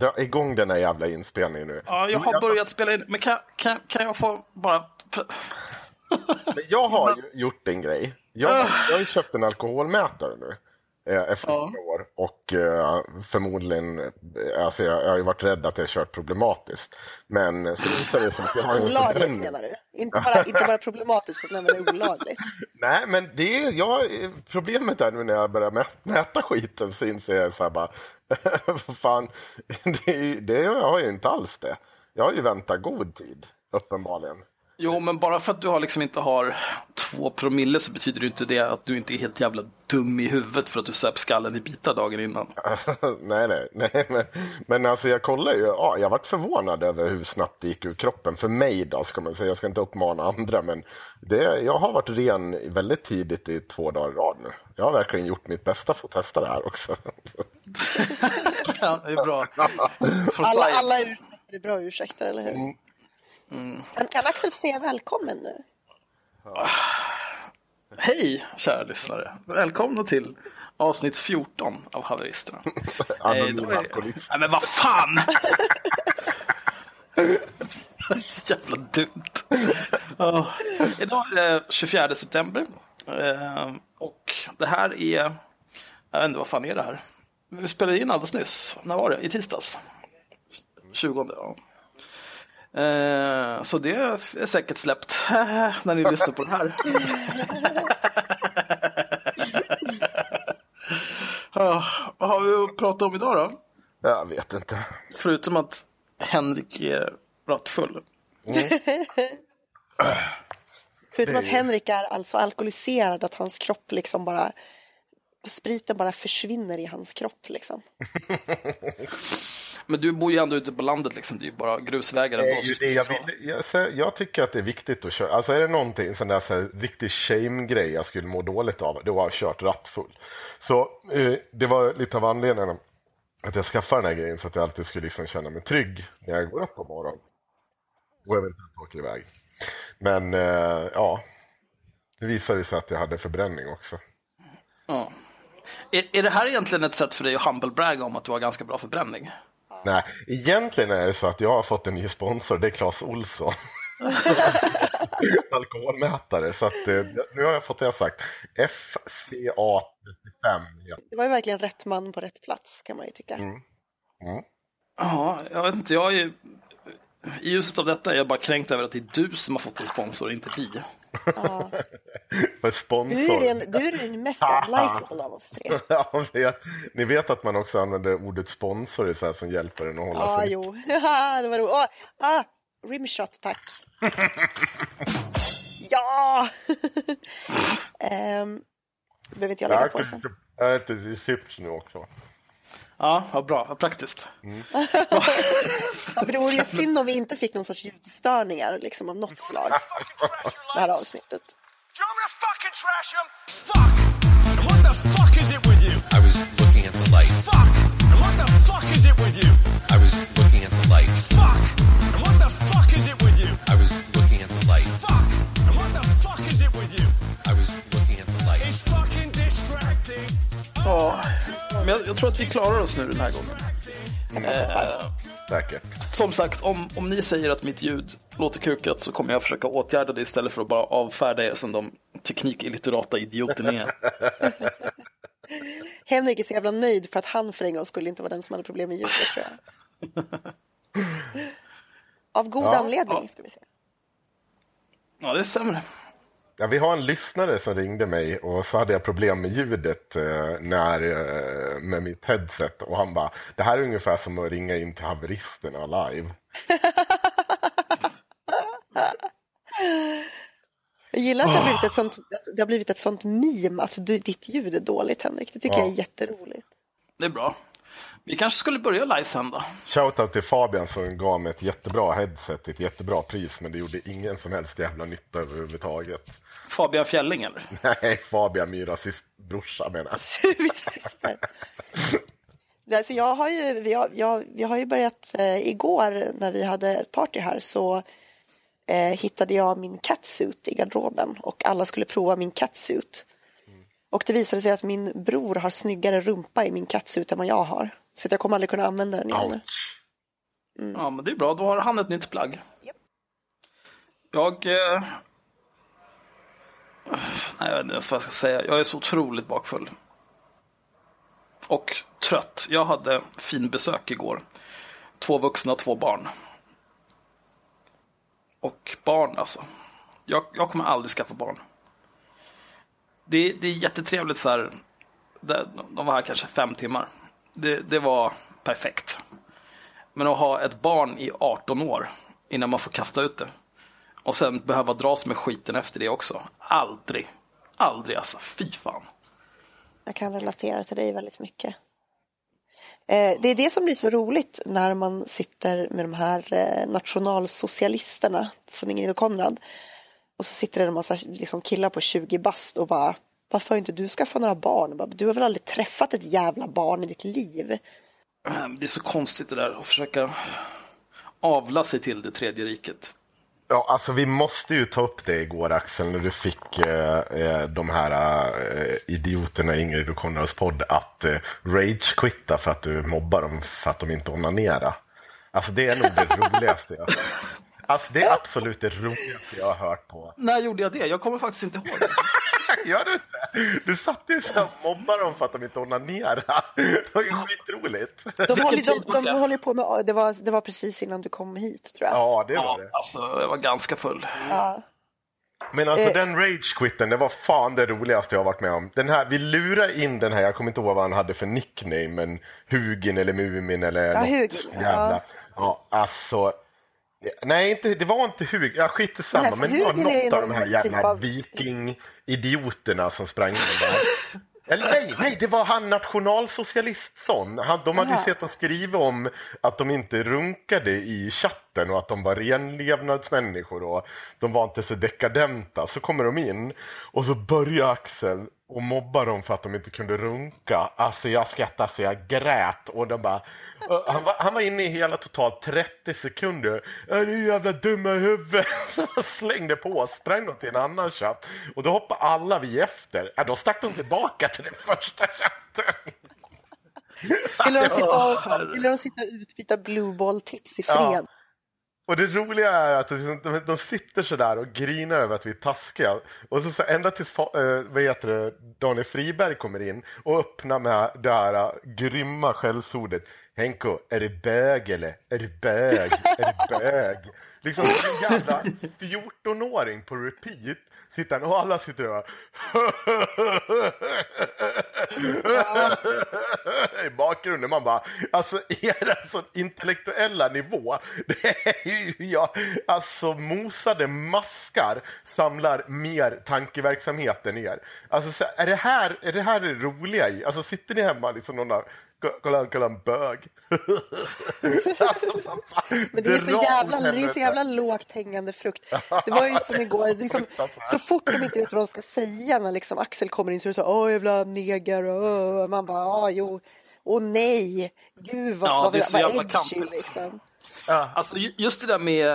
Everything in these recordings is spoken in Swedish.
Dra igång den här jävla inspelningen nu. Ja, jag har börjat spela in, men kan, kan, kan jag få bara... Jag har ju gjort en grej. Jag, jag har ju köpt en alkoholmätare nu. eh, Efter Ja. några år. Och eh, förmodligen, eh, alltså jag, jag har ju varit rädd att jag kört problematiskt. Men så visar det sig att jag har Olagligt menar du? Inte bara, inte bara problematiskt nämna det olagligt. Nej, men det är, jag, problemet är nu när jag börjar mä- mäta skiten så inser jag så här bara, vad fan, det, är ju- det jag har ju inte alls det. Jag har ju väntat god tid, uppenbarligen. Jo, men bara för att du har liksom inte har två promille så betyder det inte det att du inte är helt jävla dum i huvudet för att du söp skallen i bitar dagen innan. nej, nej, nej, men, men alltså jag kollar ju, ja, jag varit förvånad över hur snabbt det gick ur kroppen. För mig då, ska man säga, jag ska inte uppmana andra, men det, jag har varit ren väldigt tidigt i två dagar i rad nu. Jag har verkligen gjort mitt bästa för att testa det här också. Ja, det är bra. Alla, alla ursäkter är bra ursäkter, eller hur? Mm. Men kan Axel få säga välkommen nu? Hej, kära lyssnare. Välkomna till avsnitt 14 av Haveristerna. Anonym är- alkoholist. Nej, men vad fan! Jävla dumt. Ja. Idag är det 24 september. Eh, Och det här är... Jag vet inte, vad fan är det här? Vi spelade in alldeles nyss. När var det? I tisdags? 20, ja. Eh, Så det är säkert släppt när ni lyssnar på det här. Ja, vad har vi att prata om idag då? Jag vet inte. Förutom att Henrik är rattfull. Förutom att Henrik är alltså alkoholiserad, att hans kropp liksom bara... Spriten bara försvinner i hans kropp liksom. Men du bor ju ändå ute på landet liksom, det är ju bara grusvägar. Det är ju det jag, vill, jag, jag tycker att det är viktigt att köra. Alltså är det någonting sån där så här, riktig shame-grej jag skulle må dåligt av, det var att ha kört rattfull. Så eh, det var lite av anledningen att jag skaffade den här grejen så att jag alltid skulle liksom känna mig trygg när jag går upp på morgonen. Och eventuellt åker iväg. Men eh, ja, det visade sig att jag hade förbränning också. Ja. Är, är det här egentligen ett sätt för dig att humble brag om att du har ganska bra förbränning? Nej, egentligen är det så att jag har fått en ny sponsor, det är Clas Olsson. Alkoholmätare, så att eh, nu har jag fått det sagt. FCA35. Ja. Det var ju verkligen rätt man på rätt plats kan man ju tycka. Mm. Ja, jag vet inte, jag är i ljuset av detta är jag bara kränkt över att det är du som har fått en sponsor inte vi. Ja. För sponsor. Du, är den, du är den mest unlikable av oss tre. Ja, vet. Ni vet att man också använder ordet sponsor i så här som hjälper en att hålla Ja, sig. jo. det var roligt. Åh, ah, rimshot, tack. ja! um, det behöver inte jag lägga Jag på sen. äter- jag äter chips nu också. Ja, vad bra, vad praktiskt. Ja, för det vore ju synd om vi inte fick någon sorts ljudstörningar liksom, av något slag. Det här avsnittet. Do you want me to fucking trash him? Fuck! And what the fuck is it with you? I was looking at the light. Fuck! And what the fuck is it with you? I was looking at the light. Fuck! And what the fuck is it with you? I was looking at the light. Fuck! And what the fuck is it with you? I was looking at the light. It's fucking distracting. Ja, men jag, jag tror att vi klarar oss nu den här gången. Säkert. Som sagt, om, om ni säger att mitt ljud låter kukat så kommer jag försöka åtgärda det istället för att bara avfärda er som de teknikilliterata idioter ni är. Henrik är så jävla nöjd för att han för en gång skulle inte vara den som hade problem med ljudet, tror jag. Av god Ja. anledning, ska vi se. Ja, det stämmer. Ja, vi har en lyssnare som ringde mig och så hade jag problem med ljudet eh, när, eh, med mitt headset och han bara, det här är ungefär som att ringa in till haveristerna live. Jag gillar att det har blivit ett sånt, att det har blivit ett sånt meme, att du, ditt ljud är dåligt, Henrik. Det tycker Ja. jag är jätteroligt. Det är bra. Vi kanske skulle börja livesända. Shoutout till Fabian som gav mig ett jättebra headset till ett jättebra pris men det gjorde ingen som helst jävla nytta överhuvudtaget. Fabian Fjälling eller? Nej, Fabian Myras brorsa menar jag. Syster. Alltså jag har ju, vi, har, jag, vi har ju börjat, eh, igår när vi hade ett party här så eh, hittade jag min catsuit i garderoben och alla skulle prova min catsuit. Och det visade sig att min bror har snyggare rumpa i min catsuit än vad jag har. Så jag kommer aldrig kunna använda den igen. Ouch. Ja, men det är bra. Då har han ett nytt plagg. Japp. Jag... Eh... Nej, jag vet inte ens vad jag ska säga. Jag är så otroligt bakfull. Och trött. Jag hade fin besök igår. Två vuxna, två barn. Och barn alltså. Jag, jag kommer aldrig skaffa barn. Det, det är jättetrevligt så här. De var här kanske fem timmar. Det, det var perfekt. Men att ha ett barn i 18 år innan man får kasta ut det. Och sen behöva dras med skiten efter det också. Aldrig. Aldrig alltså. Fy fan. Jag kan relatera till dig väldigt mycket. Eh, det är det som blir så roligt när man sitter med de här eh, nationalsocialisterna från Ingrid och Konrad. Och så sitter det en massa liksom, killar på 20 bast och bara varför har inte du skaffat några barn? Bara, Du har väl aldrig träffat ett jävla barn i ditt liv? Det är så konstigt det där att försöka avla sig till det tredje riket. Ja, alltså vi måste ju ta upp det igår Axel, när du fick eh, eh, de här eh, idioterna i Ingrid och Konrads podd att eh, rage-quitta för att du mobbar dem för att de inte onanerar. Alltså det är nog det roligaste jag. Alltså det är absolut det roligaste jag har hört på. När gjorde jag det? Jag kommer faktiskt inte ihåg. Gör du inte? Du satt ju så och mobbade dem för att de inte onanerar. Det var ju skitroligt. De tid de, de det? håller på med, det var, det var precis innan du kom hit tror jag. Ja, det var Ja, det. alltså, jag var ganska full. Ja. Men alltså Eh. den rage-quitten, det var fan det roligaste jag har varit med om. Den här, vi lurade in den här, jag kommer inte ihåg vad han hade för nickname, men Hugin eller Mumin eller Ja, något Hugin, jävla. Ja. alltså. Nej, inte, det var inte Hugin, jag skiter samma, Nej, men det var något av de här typ jävla av- viking-idioterna som sprang in där. Eller nej, nej, det var han nationalsocialistson. Han, de hade ju sett och skrivit om att de inte runkade i chatten och att de var renlevnadsmänniskor och de var inte så dekadenta. Så kommer de in och så börjar Axel och mobbar dem för att de inte kunde runka. Alltså jag skrattade så jag grät och de bara "Ö, han var, han var inne i hela totalt 30 sekunder. Är du jävla dumma i huvudet? Så han slängde på och sprang de till en annan chatt. Och då hoppade alla vi efter. Ja, då stack de tillbaka till den första chatten. Ville de sitta och, ville de sitta och utbyta blueball-tips i Ja. Och det roliga är att de, de, sitter så där och grinar över att vi är taskiga. Och så, så ända tills äh, vad heter det, Daniel Friberg kommer in och öppnar med det här eh, grymma skällsordet. Henko, är det bög eller? Är det bög? Är det bög? Liksom en jävla 14-åring på repeat. Sitter och alla sitter och bara... i bakgrunden. Man bara, alltså er sån intellektuella nivå, det är ju jag, alltså mosade maskar samlar mer tankeverksamhet än er. Alltså så, är, det här, är det här det roliga i? Alltså sitter ni hemma liksom någon där, kolla, kolla en bög. alltså, Men det är, så jävla, det är så jävla lågt hängande frukt. Det var ju som igår, liksom, så fort de inte vet vad de ska säga när liksom Axel kommer in så är det så åh jävla neger, åh. man bara, ja jo, åh nej, gud vad, Ja, vad, det är så vad jävla edgy liksom. Alltså ju- just det där med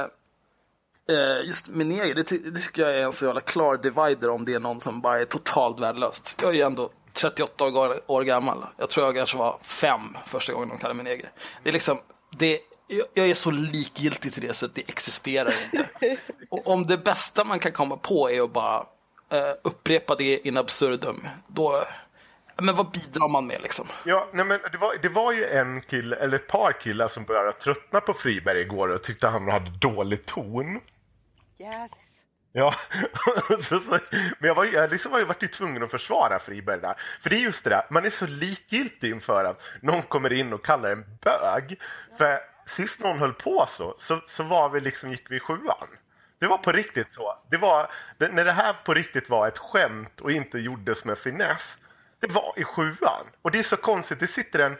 eh, just med neger, det, ty- det tycker jag är en så jävla klar divider om det är någon som bara är totalt värdelöst. Jag är ju ändå 38 år, år gammal. Jag tror jag kanske var fem första gången de kallade mig neger. Det är liksom, det, jag- jag är så likgiltig till det så att det existerar inte. Och om det bästa man kan komma på är att bara eh, upprepa det in absurdum, då, men vad bidrar man med liksom? Ja, nej men det var, det var ju en kille, eller ett par killar som började tröttna på Friberg igår och tyckte han hade dålig ton. Yes. Ja, men jag, var, ju- jag liksom var varit ju tvungen att försvara Friberg där. För det är just det där, man är så likgiltig inför att någon kommer in och kallar en bög. För sist någon höll på så, så, så var vi liksom, gick vi i sjuan. Det var på riktigt så. Det var, det, när det här på riktigt var ett skämt och inte gjordes med finess. Det var i sjuan. Och det är så konstigt, det sitter en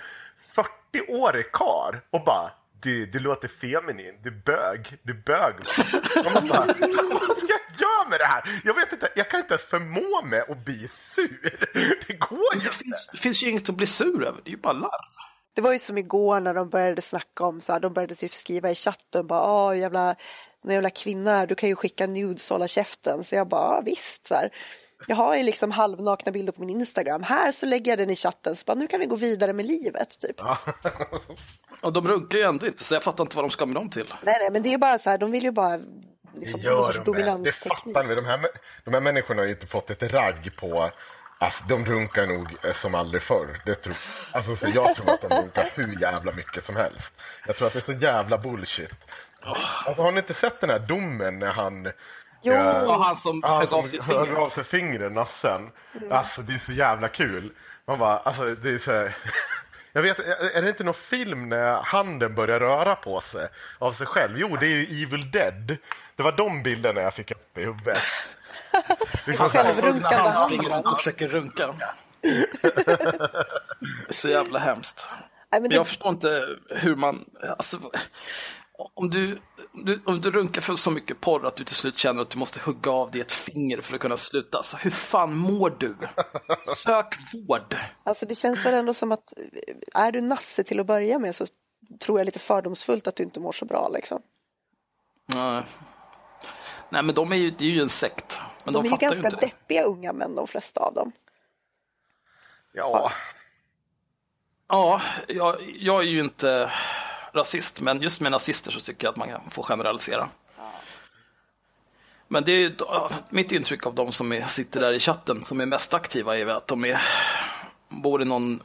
40-årig kar och bara du, du låter feminin, du bög, du bög. Man bara, vad ska jag göra med det här? Jag vet inte, jag kan inte ens förmå mig att bli sur. Det går ju inte. finns, det finns ju inget att bli sur över, det är ju bara larv. Det var ju som igår när de började snacka om så här, de började typ skriva i chatten bara, åh jävla, någon jävla kvinna, du kan ju skicka nudes och hålla käften. Så jag bara, ja, visst så här. Jag har ju liksom halvnakna bilder på min Instagram. Här så lägger jag den i chatten, så bara, nu kan vi gå vidare med livet. Typ. Och de runkar ju ändå inte, så jag fattar inte vad de ska med dem till. Nej, nej, men det är bara så här, de vill ju bara liksom, Det gör de. Det fattar vi. De här, de här människorna har ju inte fått ett ragg på... Alltså, de runkar nog eh, som aldrig förr. Det tror, alltså, så jag tror att de runkar hur jävla mycket som helst. Jag tror att det är så jävla bullshit. Alltså, har ni inte sett den här domen när han... Jo. eh, han som han högg som av sitt finger. av sig fingret, nassen. Alltså det är så jävla kul. Man bara, alltså det är så här... Jag vet, är det inte någon film när handen börjar röra på sig av sig själv? Jo, det är ju Evil Dead. Det var de bilderna jag fick upp i huvudet. Liksom Självrunkande När han springer runt och försöker runka. Så jävla hemskt. Nej, Men det, jag förstår inte hur man... Alltså, om, du, du, om du runkar för så mycket porr att du till slut känner att du måste hugga av dig ett finger för att kunna sluta. Alltså, hur fan mår du? Sök vård. alltså, det känns väl ändå som att eh, är du nasse till att börja med så tror jag lite fördomsfullt att du inte mår så bra. Liksom. Nej. Nej, men de är ju, det är ju en sekt. Men de, De är ju ganska ju inte. deppiga unga män, de flesta av dem. Ja, Ja, jag, jag är ju inte rasist, men just med nazister så tycker jag att man kan få generalisera. Men det är ju, mitt intryck av de som är, sitter där i chatten, som är mest aktiva, är att de är, bor i någon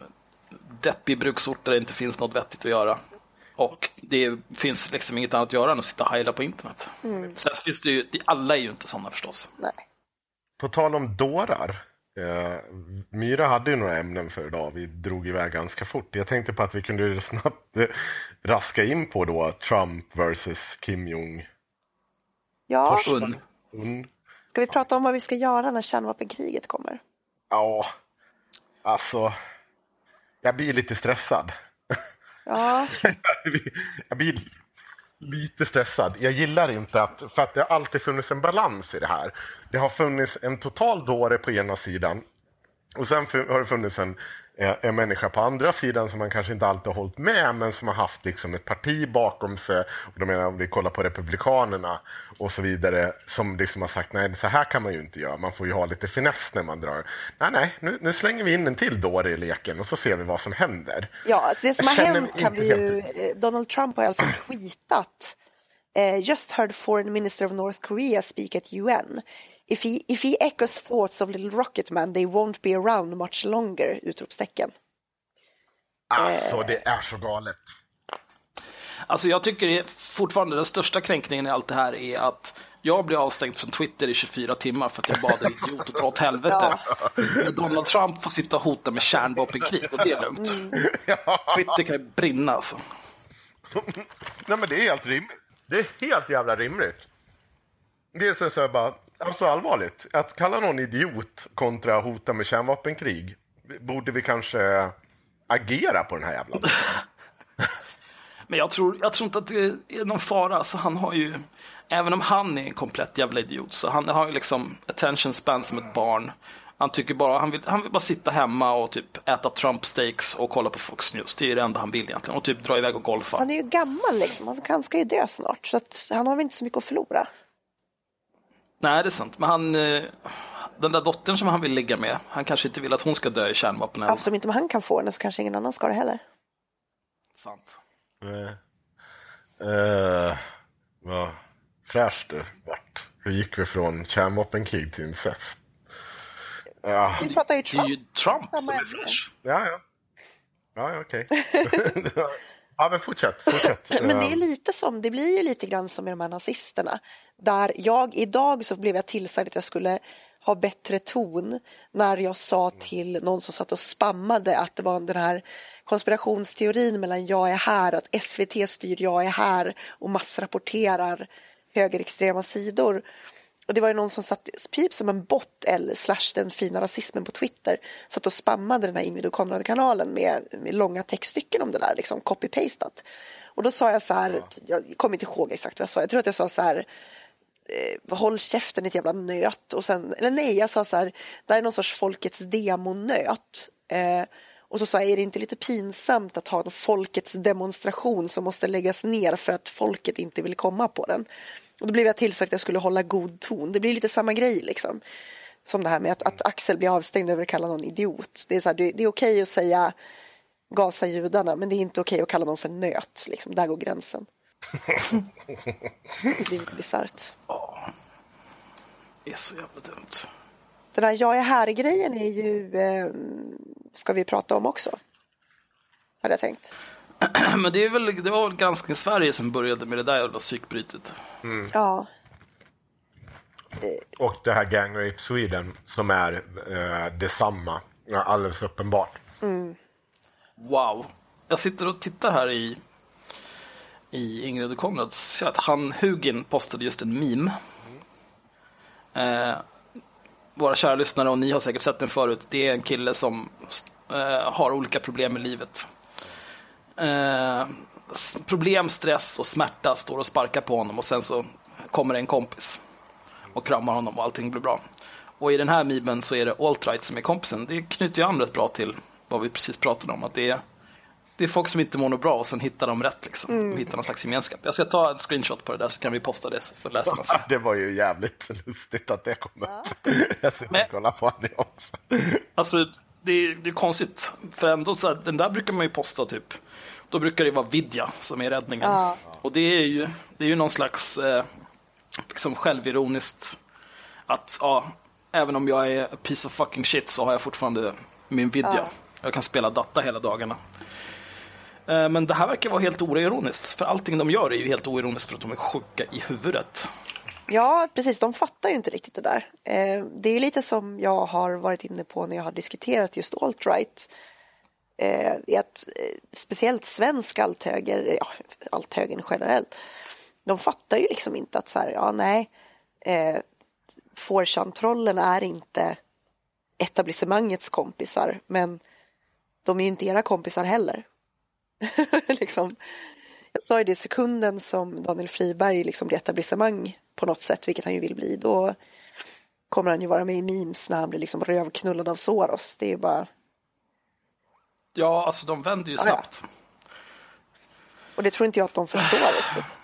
deppig bruksort där det inte finns något vettigt att göra. Och det finns liksom inget annat att göra än att sitta och heila på internet. Sen så finns det ju, alla är ju inte sådana förstås. Nej. på tal om dårar. Eh, Myra hade ju några ämnen för idag. Vi drog iväg ganska fort. Jag tänkte på att vi kunde snabbt eh, raska in på då Trump versus Kim Jong Ja, Un. Un. ska vi prata om vad vi ska göra när kärnvapenkriget kommer? Ja, alltså. Jag blir lite stressad. Ja, jag blir lite stressad. Jag gillar inte att, för att det har alltid funnits en balans i det här. Det har funnits en total dåre på ena sidan och sen har det funnits en, en människa på andra sidan som man kanske inte alltid har hållit med men som har haft liksom ett parti bakom sig. Och då menar om vi kollar på Republikanerna och så vidare som liksom har sagt nej så här kan man ju inte göra. Man får ju ha lite finess när man drar. Nej, nej, nu, nu slänger vi in en till dåre i leken och så ser vi vad som händer. ja alltså det som har hänt kan vi ju... helt- eh, Donald Trump har alltså tweetat eh, Just heard foreign minister of North Korea speak at UN. If he, if he echoes thoughts of little rocket man they won't be around much longer! Utropstecken. Alltså det är så galet. Alltså jag tycker fortfarande den största kränkningen i allt det här är att jag blir avstängd från Twitter i 24 timmar för att jag bad en idiot att dra åt helvete. Men Donald Trump får sitta och hota med kärnvapenkrig och det är lugnt. Twitter kan ju brinna alltså. Nej men det är helt rimligt. Det är helt jävla rimligt. Det är så, här bara, alltså allvarligt. Att kalla någon idiot kontra hota med kärnvapenkrig. Borde vi kanske agera på den här jävla... Men jag tror, jag tror inte att det är någon fara. Alltså han har ju, även om han är en komplett jävla idiot, så han har ju liksom attention span som ett barn. Han tycker bara, han vill, han vill bara sitta hemma och typ äta Trump steaks och kolla på Fox News. Det är det enda han vill egentligen. Och typ dra iväg och golfa. Han är ju gammal liksom, han- han ska ju dö snart så att han har väl inte så mycket att förlora. Nej, det är sant. Men han, eh, den där dottern som han vill ligga med, han kanske inte vill att hon ska dö i kärnvapeneld. Eftersom inte han kan få den så kanske ingen annan ska det heller. Sant. Uh, vad fräscht det vart. Hur gick vi från kärnvapenkrig till incest? Ja, Vi pratar ju Det är ju Trump. Trump som är fräsch. ja. Ja, ja okej. ja, men fortsätt. fortsätt. Men det är lite som, det blir ju lite grann som med de här nazisterna. Där jag, idag så blev jag tillsagd att jag skulle ha bättre ton när jag sa till någon som satt och spammade att det var den här konspirationsteorin mellan jag är här, att SVT styr jag är här och massrapporterar högerextrema sidor. Och det var ju någon som satt typ som en bot eller slash den fina rasismen på Twitter satt och spammade den här Ingrid och Konrad-kanalen med, med långa textstycken om det där, liksom copy-pastat. Och då sa jag så här, jag kommer inte ihåg exakt vad jag sa, jag tror att jag sa så här eh, håll käften ditt jävla nöt och sen, eller nej jag sa så här, det här är någon sorts folkets demonöt. Eh, och så sa jag, är det inte lite pinsamt att ha en folkets demonstration som måste läggas ner för att folket inte vill komma på den? Och då blev jag tillsagd att jag skulle hålla god ton. Det blir lite samma grej liksom. Som det här med att, att Axel blir avstängd över att kalla någon idiot. Det är, så här, det, det är okej att säga gasa judarna, men det är inte okej att kalla någon för nöt. Liksom. Där går gränsen. det är lite bisarrt. Det är så jävla dumt. Den här jag är här-grejen är ju, eh, ska vi prata om också. Hade jag tänkt. Men det, är väl, det var väl Granskning Sverige som började med det där jävla psykbrytet. Ja, Och det här Gang Rape Sweden som är eh, detsamma. Alldeles uppenbart. Wow. Jag sitter och tittar här i, i Ingrid och Konrads chatt. Han Hugin postade just en meme. Eh, våra kära lyssnare, och ni har säkert sett den förut, det är en kille som eh, har olika problem i livet. Eh, problem, stress och smärta står och sparkar på honom och sen så kommer en kompis och kramar honom och allting blir bra. Och i den här memen så är det alt-right som är kompisen. Det knyter ju an rätt bra till vad vi precis pratade om. Att det är, det är folk som inte mår något bra och sen hittar de rätt. Liksom. De hittar någon slags gemenskap. Jag ska ta en screenshot på det där så kan vi posta det för läsarna sen. Det var ju jävligt lustigt att det kom upp. Jag ska kolla på det också. Alltså, det är, det är konstigt. För ändå så här, den där brukar man ju posta typ. Då brukar det vara Vidja som är räddningen. Ja. Och det är ju, det är ju någon slags eh, liksom självironiskt att ja, även om jag är a piece of fucking shit så har jag fortfarande min Vidja. Ja. Jag kan spela data hela dagarna. Eh, Men det här verkar vara helt oironiskt, för allting de gör är ju helt oironiskt för att de är sjuka i huvudet. Ja, precis. De fattar ju inte riktigt det där. Eh, det är lite som jag har varit inne på när jag har diskuterat just alt-right. Eh, att eh, speciellt svensk althöger, eh, ja, althögern generellt, de fattar ju liksom inte att så här, ja nej, eh, 4chan-trollen är inte etablissemangets kompisar, men de är ju inte era kompisar heller. liksom. Jag sa ju det sekunden som Daniel Friberg liksom blir etablissemang på något sätt, vilket han ju vill bli, då kommer han ju vara med i memes när han blir liksom rövknullad av Soros. Det är ju bara, Ja, alltså de vänder ju Ja, ja. snabbt. och det tror inte jag att de förstår riktigt.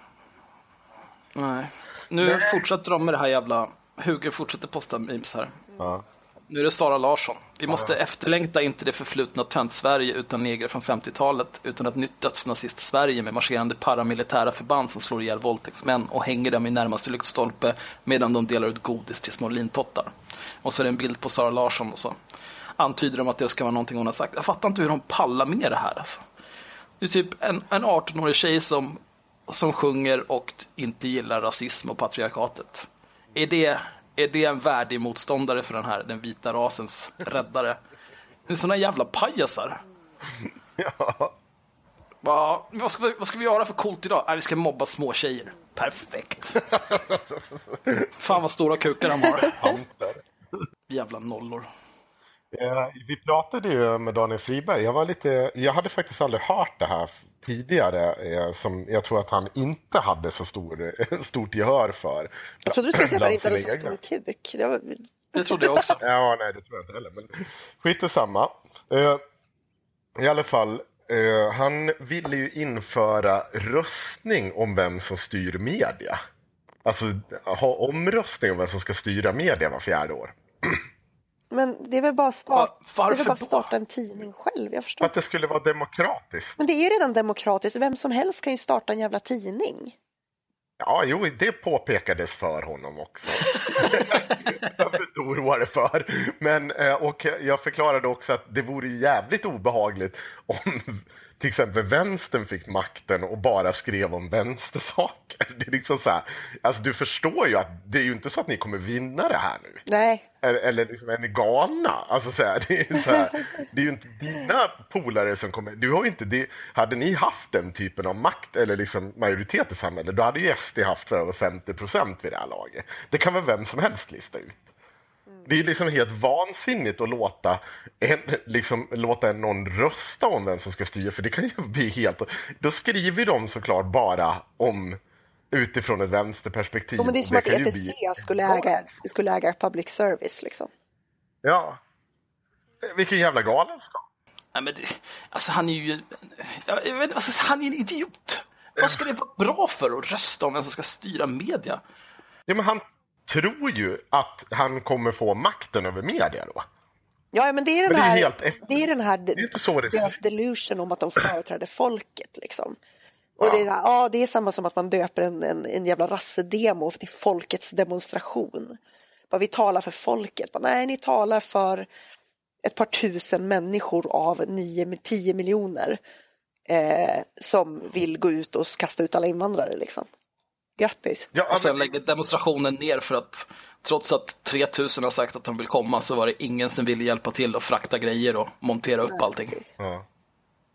Nej. Nu fortsätter de med det här jävla... Hugo fortsätter posta memes här. Ja. Nu är det Sara Larsson. Vi måste efterlängta inte det förflutna tönt-Sverige utan neger från 50-talet, utan ett nytt dödsnazist-Sverige med marscherande paramilitära förband som slår ihjäl våldtäktsmän och hänger dem i närmaste lyktstolpe medan de delar ut godis till små lintottar. Och så är det en bild på Sara Larsson och så antyder de att det ska vara någonting hon har sagt. Jag fattar inte hur de pallar med det här alltså. Det är typ en, en 18-årig tjej som, som sjunger och inte gillar rasism och patriarkatet. Är det, är det en värdig motståndare för den här, den vita rasens räddare? Det är såna jävla pajasar. Ja. Va, vad, ska vi, vad ska vi göra för coolt idag? Nej, vi ska mobba små tjejer. Perfekt. Fan vad stora kukar de har. Jävla nollor. Eh, Vi pratade ju med Daniel Friberg. Jag, var lite, jag hade faktiskt aldrig hört det här tidigare. eh, Som jag tror att han inte hade så stor, stort gehör för. Jag trodde du skulle säga att han inte hade så stor kuk. Det var, Det trodde jag också. Ja, nej, det tror jag inte heller. Men skit i samma. Eh, I alla fall, eh, han ville ju införa röstning om vem som styr media. Alltså ha omröstning om vem som ska styra media var fjärde år. men det är väl bara, start, Va- det är varför väl bara då? starta en tidning själv. Jag För förstår. att det skulle vara demokratiskt. Men det är ju redan demokratiskt. Vem som helst kan ju starta en jävla tidning. Ja, jo, det påpekades för honom också. jag oroade för. Men, eh, och jag förklarade också att det vore ju jävligt obehagligt om till exempel vänstern fick makten och bara skrev om vänstersaker. Det är liksom så här, alltså du förstår ju att det är ju inte så att ni kommer vinna det här nu. Nej, Eller, eller liksom, är ni galna? Alltså, så här, det, är så här, det är ju inte dina polare som kommer... Du har inte, det, hade ni haft den typen av makt eller liksom majoritet i samhället, då hade ju SD haft över 50 procent vid det här laget. Det kan väl vem som helst lista ut. Det är liksom helt vansinnigt att låta, en, liksom, låta någon rösta om vem som ska styra, för det kan ju bli helt... Då skriver de såklart bara om utifrån ett vänsterperspektiv. jo, men det är som att kan ju ETC bli- skulle äga, skulle äga public service. Liksom. Ja. Vilken jävla galenskap. Nej, men det, alltså han är ju... Jag, vet, alltså, han är en idiot. Vad ska det vara bra för att rösta om vem som ska styra media? Ja, men han tror ju att han kommer få makten över media då. Ja, men det är den Men det är här, helt det är den här är inte så det deras delusion om att de företräder folket. Liksom. Och det, är, det här- ja, det är samma som att man döper en, en, en jävla rassedemo till folkets demonstration. Bara, vi talar för folket. Bara, Nej, ni talar för ett par tusen människor av 9-10 miljoner eh, som vill gå ut och kasta ut alla invandrare. Liksom. Grattis! Ja, Och sen men- lägger demonstrationen ner för att trots att 3000 har sagt att de vill komma så var det ingen som ville hjälpa till att frakta grejer och montera upp allting. Ja.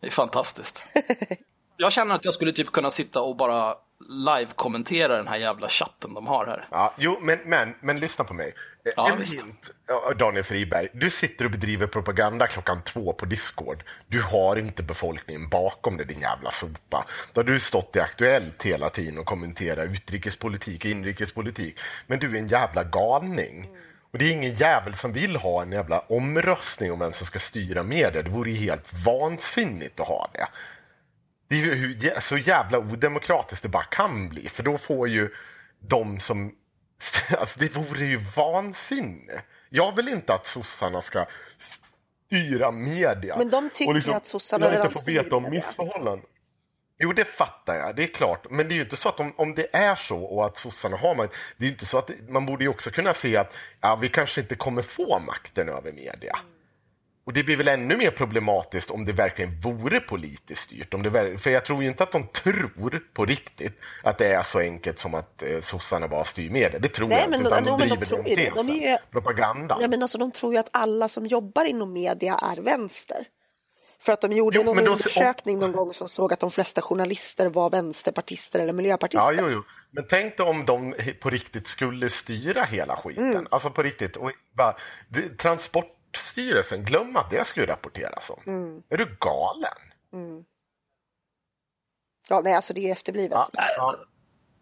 Det är fantastiskt. Jag känner att jag skulle typ kunna sitta och bara live-kommentera den här jävla chatten de har här. Ja, jo, men, men, men lyssna på mig. Eh, Ja, en visst. hint, Daniel Friberg. Du sitter och bedriver propaganda klockan två på Discord. Du har inte befolkningen bakom dig, din jävla sopa. Då har du stått i Aktuellt hela tiden och kommenterat utrikespolitik och inrikespolitik. Men du är en jävla galning. Och det är ingen jävel som vill ha en jävla omröstning om vem som ska styra media. Det vore ju helt vansinnigt att ha det. Det är ju så jävla odemokratiskt det bara kan bli. För då får ju de som... Alltså det vore ju vansinne. Jag vill inte att sossarna ska styra media. Men de tycker liksom att sossarna redan inte får styr veta om media. missförhållanden. Jo, det fattar jag. Det är klart. Men det är ju inte så att om, om det är så och att sossarna har makt. Det är ju inte så att man borde ju också kunna se att ja, vi kanske inte kommer få makten över media. Och det blir väl ännu mer problematiskt om det verkligen vore politiskt styrt. Om det för jag tror ju inte att de tror på riktigt att det är så enkelt som att eh, sossarna bara styr media. Det tror Nej, jag men inte. de- utan jo, men de driver tror den ju det. De är ju- Propaganda. Ja, men alltså, de tror ju att alla som jobbar inom media är vänster. För att de gjorde Jo, någon då- undersökning någon gång som såg att de flesta journalister var vänsterpartister eller miljöpartister. Ja, jo, jo. Men tänk dig om de på riktigt skulle styra hela skiten. Mm. Alltså på riktigt. Och bara, det, Transportstyrelsen, glöm att det skulle rapporteras om. Mm. Är du galen? Ja, nej, alltså det är ju efterblivet. Ja, ja.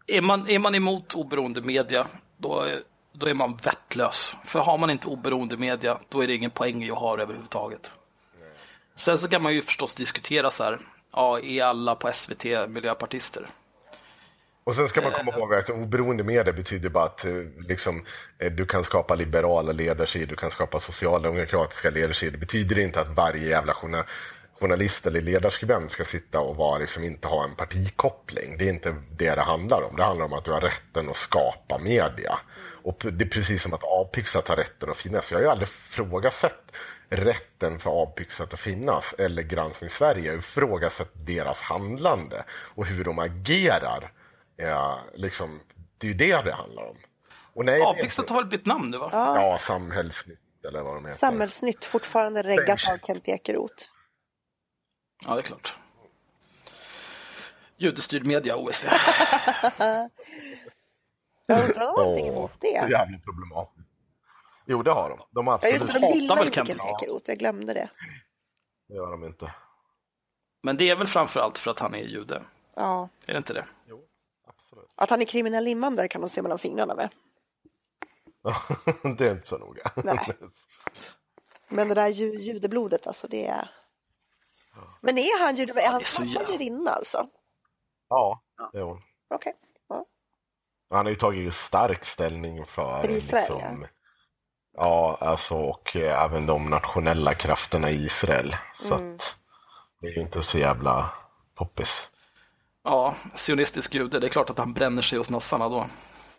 Är man, är man emot oberoende media, då är, då är man vettlös. För har man inte oberoende media, då är det ingen poäng i att ha det överhuvudtaget. Sen så kan man ju förstås diskutera så här, ja, är alla på SVT miljöpartister? Och sen ska man komma ihåg att oberoende media betyder bara att eh, liksom, eh, du kan skapa liberala ledarsidor, du kan skapa socialdemokratiska ledarsidor. Det betyder inte att varje jävla journa- journalist eller ledarskribent ska sitta och vara, liksom, inte ha en partikoppling. Det är inte det det handlar om. Det handlar om att du har rätten att skapa media. Och det är precis som att Avpixlat har rätten att finnas. Jag har ju aldrig frågasatt rätten för Avpixlat att finnas eller Granskning Sverige. Jag har ifrågasatt deras handlande och hur de agerar. Ja, liksom, det är ju det det handlar om. Och nej, är har väl bytt namn nu va? Ja, samhällsnytt eller vad de heter. Samhällsnytt, fortfarande reggat av Kent Ekeroth. Ja, det är klart. Judestyrd media, OSV. Jag undrar om de har någonting emot det är det. jävligt problematiskt. Jo, det har de. De har Ja, absolut just det, de gillar väl inte Kent. Ekeroth. Jag glömde det. Det gör de inte. Men det är väl framför allt för att han är jude? Ja. Är det inte det? Absolut. Att han är kriminell invandrare kan de se mellan fingrarna med. det är inte så noga. Nej. Men det där ju, judeblodet, alltså det är... Men är han jude? Är han pappa judinna alltså? ja, det är hon. Okej. Ja. Han har ju tagit stark ställning för... För Israel, liksom, ja. alltså och eh, även de nationella krafterna i Israel. Så Mm. att det är ju inte så jävla poppis. Ja, sionistisk jude. Det är klart att han bränner sig hos nassarna då.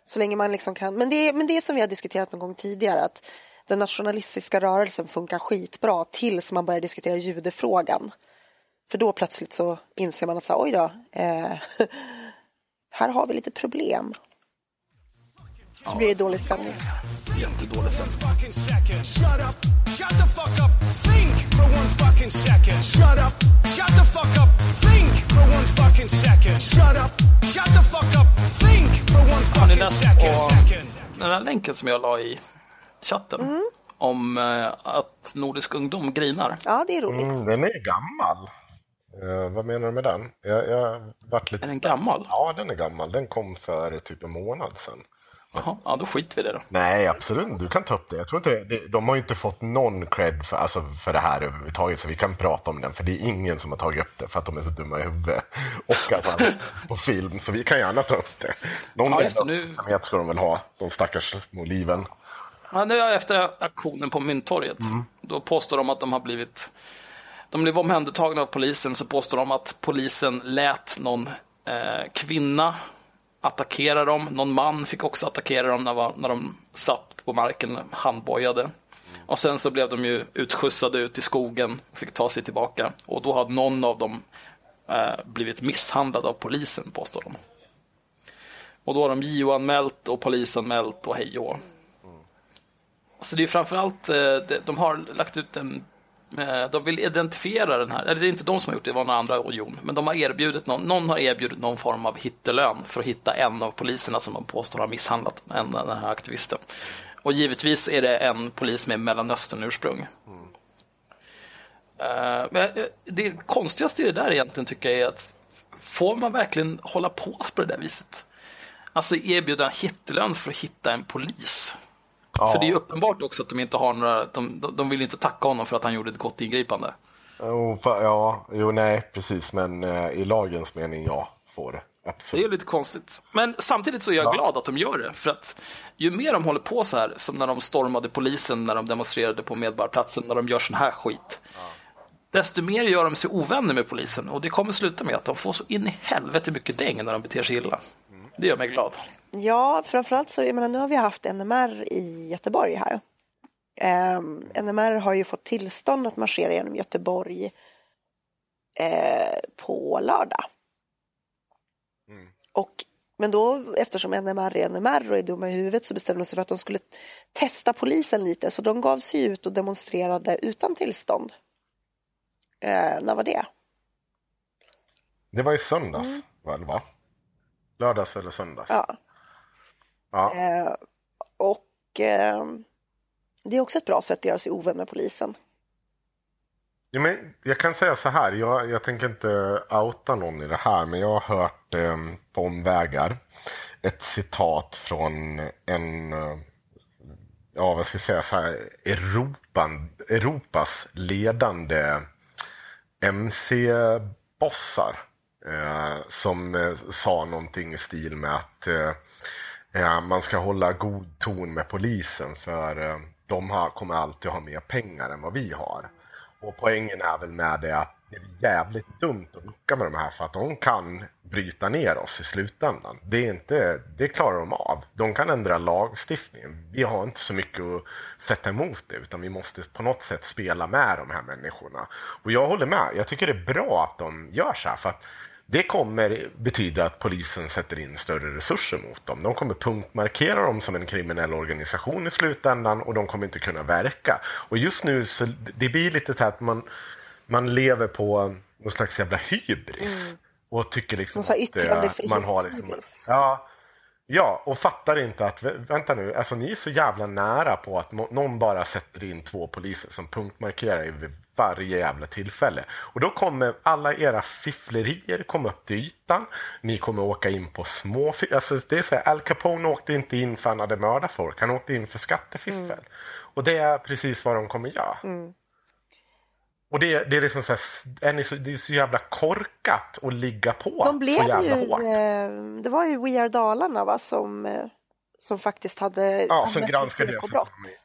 Så länge man liksom kan. Men det, är- men det är som vi har diskuterat någon gång tidigare att den nationalistiska rörelsen funkar skitbra tills man börjar diskutera judefrågan. För då plötsligt så inser man att så, här, oj då, eh, här har vi lite problem. Så blir det dålig stämning. Jättedålig sen. Shut the fuck up. Think for one fucking second. Shut up. Shut the fuck up. Think for one fucking second. Shut up. Shut the fuck up. Think for one fucking second. Second. den här länken som jag la i chatten? Om eh, att Nordisk ungdom grinar. Ja, det är roligt. Mm, den är gammal. Eh, vad menar du med den? Jag, jag lite... Är den gammal? Ja, den är gammal. Den kom för typ en månad sedan. Jaha, ja, då skiter vi det då. Nej, absolut. Du kan ta upp det. Jag tror inte, det, de har ju inte fått någon cred för, alltså, för det här överhuvudtaget, så vi kan prata om den. För det är ingen som har tagit upp det för att de är så dumma i huvudet. Och att man på film, så vi kan gärna ta upp det. Någon Ja, just det, nu- ska de väl ha, de stackars små liven. Ja, nu efter aktionen på Mynttorget, Mm. då påstår de att de har blivit de blev omhändertagna av polisen, så påstår de att polisen lät någon eh, kvinna attackera dem. Någon man fick också attackera dem när, när de satt på marken handbojade. Och sen så blev de ju utskjutsade ut i skogen och fick ta sig tillbaka. Och då hade någon av dem eh, blivit misshandlad av polisen, påstår de. Och då har de JO-anmält och polisanmält och hej och hå. Alltså det är framförallt, eh, de har lagt ut en Eh, de vill identifiera den här, eller det är inte de som har gjort det, det var några andra Jon, men de har erbjudit någon, någon har erbjudit någon form av hittelön för att hitta en av poliserna som de påstår har misshandlat en, den här aktivisten. Och givetvis är det en polis med Mellanöstern-ursprung. Eh, men eh, det konstigaste i det där egentligen tycker jag är att får man verkligen hålla på på det där viset? Alltså erbjuda hittelön för att hitta en polis. Ja. För det är uppenbart också att de inte har några, de, de- vill inte tacka honom för att han gjorde ett gott ingripande. Jo, ja, jo, nej, precis. Men eh, i lagens mening, ja, får det. Det är Absolut. lite konstigt. Men samtidigt så är jag Ja. glad att de gör det. För att ju mer de håller på så här, som när de stormade polisen, när de demonstrerade på Medborgarplatsen, när de gör sån här skit. Desto mer gör de sig ovänner med polisen. Och det kommer sluta med att de får så in i helvete mycket däng när de beter sig illa. Det gör mig glad. Ja, framförallt så, jag menar, nu har vi haft NMR i Göteborg här. Um, NMR har ju fått tillstånd att marschera genom Göteborg eh, på lördag. Och, men då, eftersom NMR är NMR och är dumma i huvudet så bestämde de sig för att de skulle testa polisen lite. Så de gav sig ut och demonstrerade utan tillstånd. Eh, när var det? Det var i söndags, väl, va? Lördags eller söndags? Ja. Ja. Eh, och eh, det är också ett bra sätt att göra sig ovän med polisen. Ja, men jag kan säga så här, jag, jag tänker inte outa någon i det här, men jag har hört eh, på omvägar ett citat från en, eh, ja vad ska jag säga, så här, Europan, Europas ledande MC-bossar Eh, som eh, sa någonting i stil med att eh, eh, man ska hålla god ton med polisen för eh, de har, kommer alltid ha mer pengar än vad vi har. Och poängen är väl med det att det är jävligt dumt att lucka med de här för att de kan bryta ner oss i slutändan. Det, är inte, det klarar de av. De kan ändra lagstiftningen. Vi har inte så mycket att sätta emot det utan vi måste på något sätt spela med de här människorna. Och jag håller med. Jag tycker det är bra att de gör så här för att det kommer betyda att polisen sätter in större resurser mot dem. De kommer punktmarkera dem som en kriminell organisation i slutändan och de kommer inte kunna verka. Och just nu så det blir lite så att man, man lever på någon slags jävla hybris. Och tycker liksom att eh, man har liksom, ja, ja, och fattar inte att, vä- vänta nu, alltså ni är så jävla nära på att nå- någon bara sätter in två poliser som punktmarkerar er varje jävla tillfälle. Och då kommer alla era fifflerier komma upp till ytan. Ni kommer åka in på små... Alltså det är så här, Al Capone åkte inte in för han hade mördat folk. Han åkte in för skattefiffel. Och det är precis vad de kommer göra. Och det, det är liksom så här, så, det är så jävla korkat att ligga på De så blev jävla ju, hårt. eh, det var ju We Are Dalarna va, som, eh, som faktiskt hade Ja, som ekobrott. ekonomi.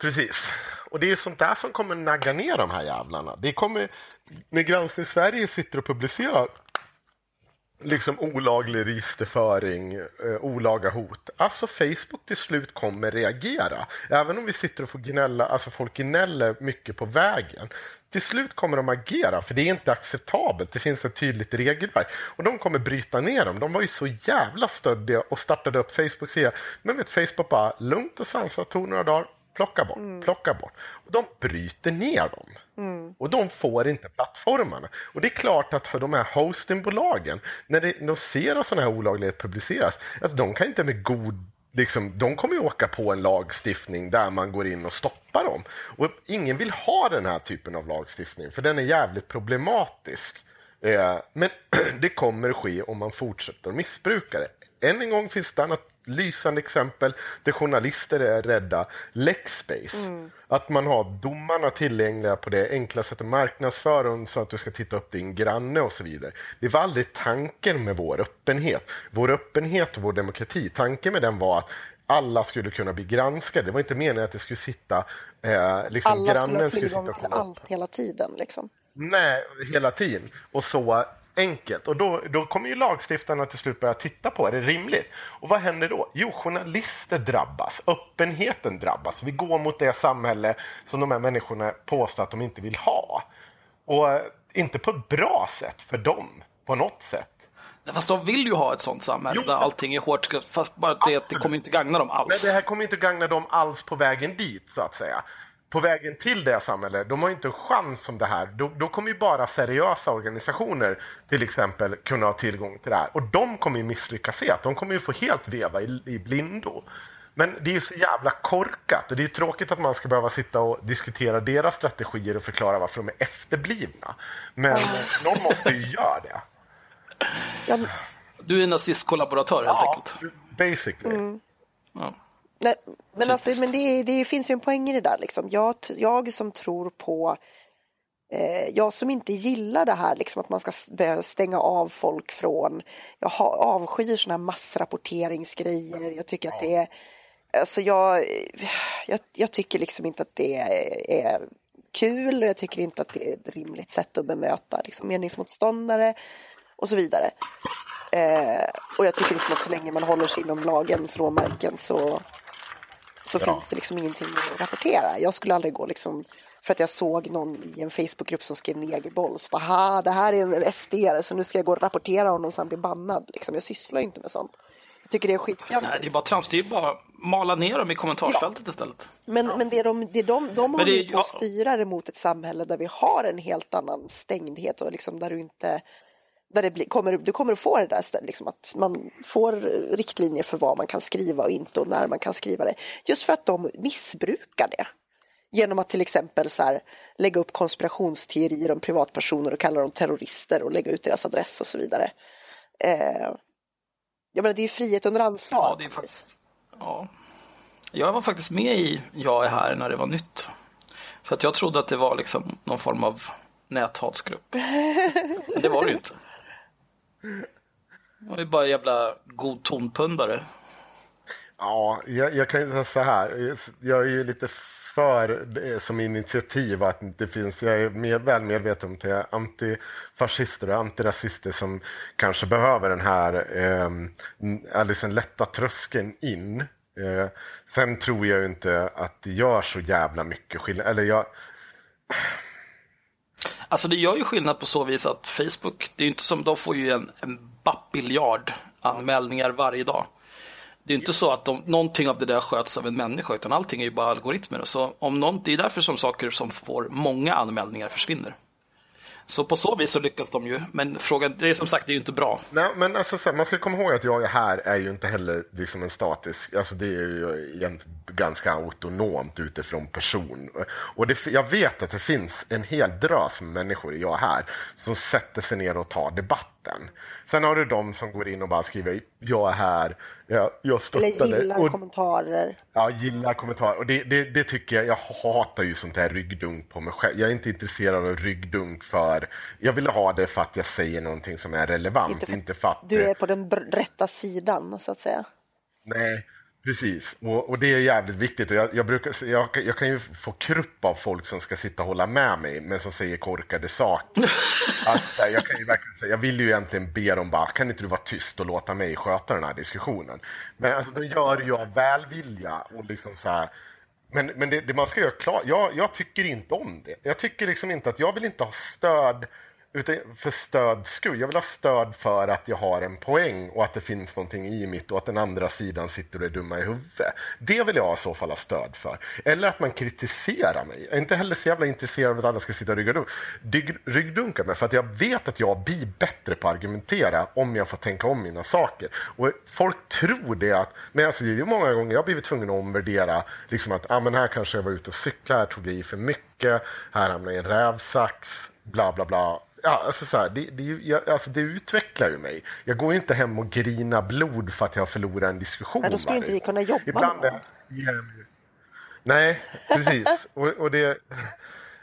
Precis. Och det är sånt där som kommer nagga ner de här jävlarna. Det kommer, när Granskning Sverige sitter och publicerar liksom olaglig registerföring, eh, olaga hot. Alltså Facebook till slut kommer reagera. Även om vi sitter och får gnälla, alltså folk gnäller mycket på vägen. Till slut kommer de agera, för det är inte acceptabelt. Det finns ett tydligt regelverk. Och de kommer bryta ner dem. De var ju så jävla stöddiga och startade upp Facebook-sida. Men vet Facebook bara, lugnt och sansat, tog några dagar, plocka bort, plocka bort. Och de bryter ner dem. Och de får inte plattformarna. Och det är klart att de här hostingbolagen, när de ser att sådana här olagligheter publiceras, alltså de kan inte med god Liksom, de kommer ju åka på en lagstiftning där man går in och stoppar dem. Och ingen vill ha den här typen av lagstiftning, för den är jävligt problematisk Eh, men det kommer ske om man fortsätter att missbruka det. Än en gång finns det annat lysande exempel där journalister är rädda. Lexspace. Att man har domarna tillgängliga på det enkla sättet marknadsföra dem så att du ska titta upp din granne och så vidare. Det var aldrig tanken med vår öppenhet. Vår öppenhet och vår demokrati, tanken med den var att alla skulle kunna bli granskade. Det var inte meningen att det skulle sitta eh, liksom Alla skulle ha tillgång till allt hela tiden. Liksom. Nej, hela tiden. Och så enkelt. Och då, då kommer ju lagstiftarna till slut börja titta på, är det rimligt? Och vad händer då? Jo, journalister drabbas, öppenheten drabbas. Vi går mot det samhälle som de här människorna påstår att de inte vill ha. Och eh, inte på ett bra sätt för dem, på något sätt. Fast de vill ju ha ett sånt samhälle Jo, där allting är hårt, fast bara det, att det kommer inte gagna dem alls. det här kommer inte gagna dem alls på vägen dit, så att säga. På vägen till det samhället, de har inte en chans som det här. Då, då kommer ju bara seriösa organisationer till exempel kunna ha tillgång till det här. Och de kommer ju misslyckas helt. De kommer ju få helt veva i, i blindo. Men det är ju så jävla korkat och det är ju tråkigt att man ska behöva sitta och diskutera deras strategier och förklara varför de är efterblivna. Men någon måste ju göra det. Ja, Du är nazistkollaboratör helt enkelt. Basically. Ja. Nej, men alltså, men det, det finns ju en poäng i det där. Liksom. Jag, jag som tror på eh, jag som inte gillar det här, liksom att man ska stänga av folk från, jag avskyr sådana här massrapporteringsgrejer, jag tycker att det är, alltså jag, jag, jag tycker liksom inte att det är, är kul och jag tycker inte att det är ett rimligt sätt att bemöta liksom, meningsmotståndare och så vidare. Eh, och jag tycker liksom att så länge man håller sig inom lagens råmärken så, så Ja. finns det liksom ingenting att rapportera. Jag skulle aldrig gå liksom för att jag såg någon i en Facebookgrupp som skrev negerboll. Så bara, "Ha, det här är en sd så nu ska jag gå och rapportera honom så han blir bannad. Liksom. Jag sysslar ju inte med sånt. Jag tycker det är Nej, skitfjantigt. det är bara trams. Det är bara mala ner dem i kommentarsfältet istället. Men, men det de, det de, de håller det- ju på att ja. styra det mot ett samhälle där vi har en helt annan stängdhet och liksom där du inte där det blir, kommer, du kommer att få det där stället, liksom att man får riktlinjer för vad man kan skriva och inte och när man kan skriva det. Just för att de missbrukar det. Genom att till exempel så här, lägga upp konspirationsteorier om privatpersoner och kalla dem terrorister och lägga ut deras adress och så vidare. Eh, jag menar, det är ju frihet under ansvar. Ja, det är faktiskt... Ja. Jag var faktiskt med i Jag är här när det var nytt. För att jag trodde att det var liksom någon form av näthatsgrupp. Men det var det ju inte. Det var ju bara jävla god tonpundare. Ja, jag, jag kan ju säga så här. Jag är ju lite för eh, som initiativ att det finns, jag är mer, väl medveten om att det är antifascister och antirasister som kanske behöver den här eh, liksom lätta tröskeln in. Eh, sen tror jag ju inte att det gör så jävla mycket skillnad. Eller jag, Alltså det gör ju skillnad på så vis att Facebook, det är inte som, de får ju en, en bappiljard anmälningar varje dag. Det är ju inte så att de, någonting av det där sköts av en människa, utan allting är ju bara algoritmer. Så om någon, det är därför som saker som får många anmälningar försvinner. Så på så vis så lyckas de ju, men frågan, det är som sagt, det är ju inte bra. Nej, men alltså, så här, man ska komma ihåg att jag är här är ju inte heller liksom en statisk, alltså det är ju ganska autonomt utifrån person. Och det, jag vet att det finns en hel drös med människor i jag är här som sätter sig ner och tar debatten. Sen har du de som går in och bara skriver jag är här, jag, jag stöttar Eller dig." gillar Och- kommentarer. Ja, gilla kommentarer. Och det, det, det tycker jag, jag hatar ju sånt här ryggdunk på mig själv. Jag är inte intresserad av ryggdunk för, jag vill ha det för att jag säger någonting som är relevant, Inte inte för- för, att Du är på den rätta sidan, så att säga. Nej, precis. Och, och det är jävligt viktigt. Och jag, jag, brukar, jag, jag kan ju få krupp av folk som ska sitta och hålla med mig, men som säger korkade saker. alltså, jag, kan ju verkligen säga, jag vill ju egentligen be dem bara, kan inte du vara tyst och låta mig sköta den här diskussionen? Men alltså, de gör ju av välvilja och liksom så här, men, men det, det man ska göra klart, jag, jag tycker inte om det. Jag tycker liksom inte att jag vill inte ha stöd utan för stöds skull. Jag vill ha stöd för att jag har en poäng och att det finns någonting i mitt och att den andra sidan sitter och är dumma i huvudet. Det vill jag i så fall ha stöd för. Eller att man kritiserar mig. Jag är inte heller så jävla intresserad av att alla ska sitta och ryggdunka ryggdunka mig för att jag vet att jag blir bättre på att argumentera om jag får tänka om mina saker. Och folk tror det att, men alltså det är många gånger jag har blivit tvungen att omvärdera liksom att ah, men här kanske jag var ute och cyklade, här tog jag i för mycket, här hamnade jag i en rävsax, bla bla bla ja, alltså så här, det, det, jag, alltså det utvecklar ju mig. Jag går ju inte hem och grina blod för att jag förlorar en diskussion. Nej, då skulle inte vi kunna jobba Ibland med är, yeah. Nej, precis. och, och det,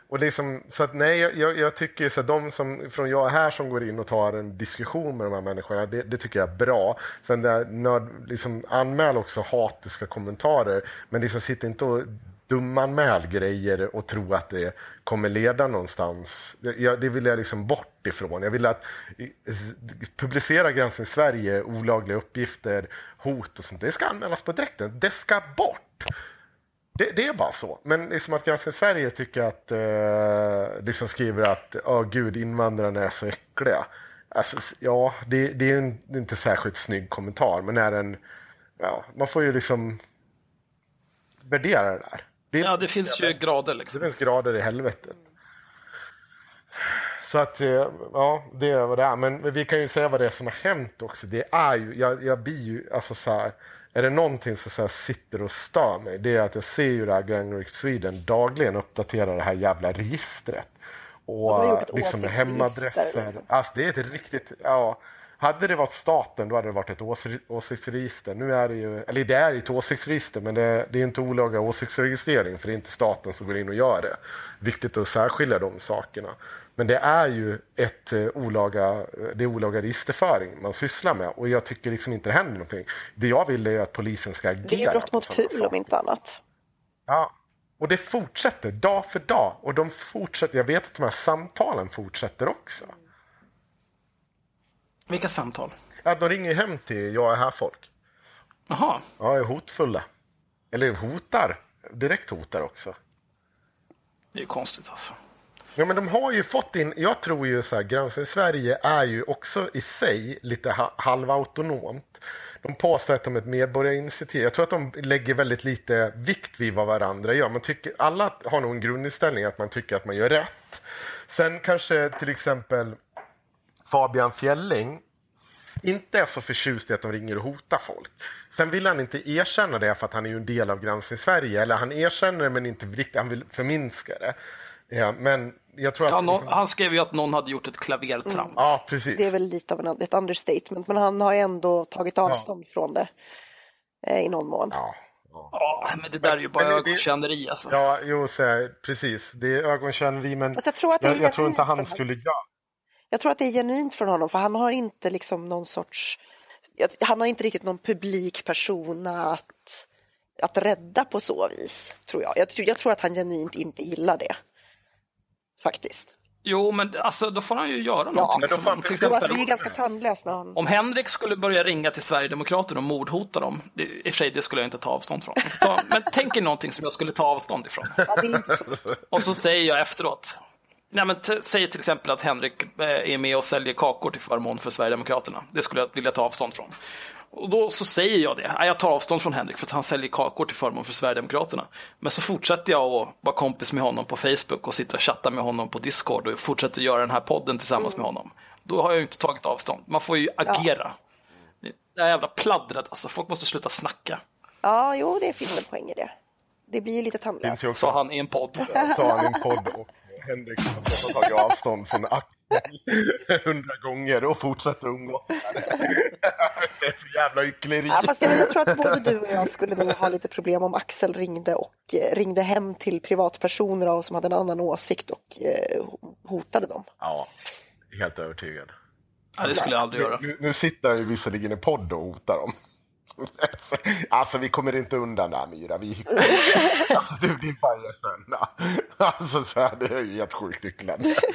och det är som, så att nej, jag- jag, tycker så att de som från jag är här som går in och tar en diskussion med de här människorna, det, det tycker jag är bra. Sen där, nörd, liksom, anmäl också hatiska kommentarer, men liksom sitter inte och dumanmäl grejer och tro att det kommer leda någonstans. Det, jag, det vill jag liksom bort ifrån. Jag vill att publicera Granskning Sverige, olagliga uppgifter, hot och sånt. Det ska anmälas på direkten. Det ska bort. Det, det är bara så. Men liksom att Granskning Sverige tycker att, eh, liksom skriver att oh, gud, invandrarna är så äckliga. Alltså, ja, det, det är en, det är inte särskilt snygg kommentar, men är en, ja, man får ju liksom värdera det där. Det, Ja, det finns ju grader det liksom. finns grader i helvetet. Så att, eh, ja, det är vad det är. Men vi kan ju säga vad det är som har hänt också. Det är ju, jag, jag blir ju, alltså så här, är det någonting som så här sitter och stör mig, det är att jag ser ju det här Gang Rape Sweden dagligen uppdatera det här jävla registret. Och ett liksom hemadresser. Alltså det är ett riktigt, ja. Hade det varit staten då hade det varit ett åsi- åsiktsregister. Nu är det ju, eller det är ju ett åsiktsregister men det, det är inte olaga åsiktsregistrering för det är inte staten som går in och gör det. Viktigt att särskilja de sakerna. Men det är ju ett eh, olaga, det är olaga registerföring man sysslar med och jag tycker liksom inte det händer någonting. Det jag vill är att polisen ska agera. Det är brott på mot PUL om inte annat. Ja, och det fortsätter dag för dag. Och de fortsätter, jag vet att de här samtalen fortsätter också. Vilka samtal? Ja, de ringer hem till Jag är här-folk. Jaha, Ja, är hotfulla. Eller hotar. Direkt hotar också. det är ju konstigt alltså. Ja, men de har ju fått in, jag tror ju så här, Granskning Sverige är ju också i sig lite ha, halvautonomt. De påstår att de är ett medborgarinitiativ. Jag tror att de lägger väldigt lite vikt vid vad varandra gör. Man tycker, alla har nog en grundinställning att man tycker att man gör rätt. Sen kanske till exempel Fabian Fjälling inte är så förtjust i att de ringer och hotar folk. Sen vill han inte erkänna det för att han är ju en del av Granskning Sverige. Eller han erkänner det men inte riktigt, han vill förminska det. Ja, men jag tror att... Ja, nå- han skrev ju att någon hade gjort ett klavertramp. Ja, precis. Det är väl lite av en, ett understatement, men han har ändå tagit avstånd från det eh, i någon mån. Ja, ja. Ja, men det där är ju bara ögonkänneri alltså. ja jo, så här, precis. Det är ögonkänneri, men Fast jag tror att det är jag, jag tror inte han skulle göra Jag tror att det är genuint från honom, för han har inte liksom någon sorts... Han har inte riktigt någon publik persona att, att rädda på så vis, tror jag. Jag, tror- jag tror att han genuint inte gillar det. Faktiskt. Jo, men alltså, då får han ju göra men någonting. då Som, får han- till alltså, exempel, det är ganska tandlöst när han... om Henrik skulle börja ringa till Sverigedemokraterna och mordhota dem, det, i och för sig det skulle jag inte ta avstånd från. Ta, men tänk er någonting som jag skulle ta avstånd ifrån. Ja, det är inte så. Och så säger jag efteråt, nej men säg till exempel att Henrik eh, är med och säljer kakor till förmån för Sverigedemokraterna. Det skulle jag vilja ta avstånd från. Och då så säger jag det, jag tar avstånd från Henrik för att han säljer kakor till förmån för Sverigedemokraterna. Men så fortsätter jag att vara kompis med honom på Facebook och sitta och chatta med honom på Discord och fortsätter göra den här podden tillsammans med honom. Då har jag ju inte tagit avstånd. Man får ju agera. Det här jävla pladdret, alltså folk måste sluta snacka. Ja, jo, det finns en poäng i det. Det blir ju lite tandlöst. Sa han i en podd. sa han i en podd och Henrik har tagit avstånd från Axel hundra gånger och fortsätter umgås det. Är för jävla hyckleri. Ja, fast jag, jag tror att både du och jag skulle nog ha lite problem om Axel ringde och eh, ringde hem till privatpersoner och som hade en annan åsikt och eh, hotade dem. Ja, helt övertygad. Ja, det skulle jag aldrig göra. Nu, nu sitter han ju visserligen i podd och hotar dem. Alltså vi kommer inte undan där Myra, vi. Alltså du, din fan erkänna. Alltså så här, det är ju helt sjukt hycklande.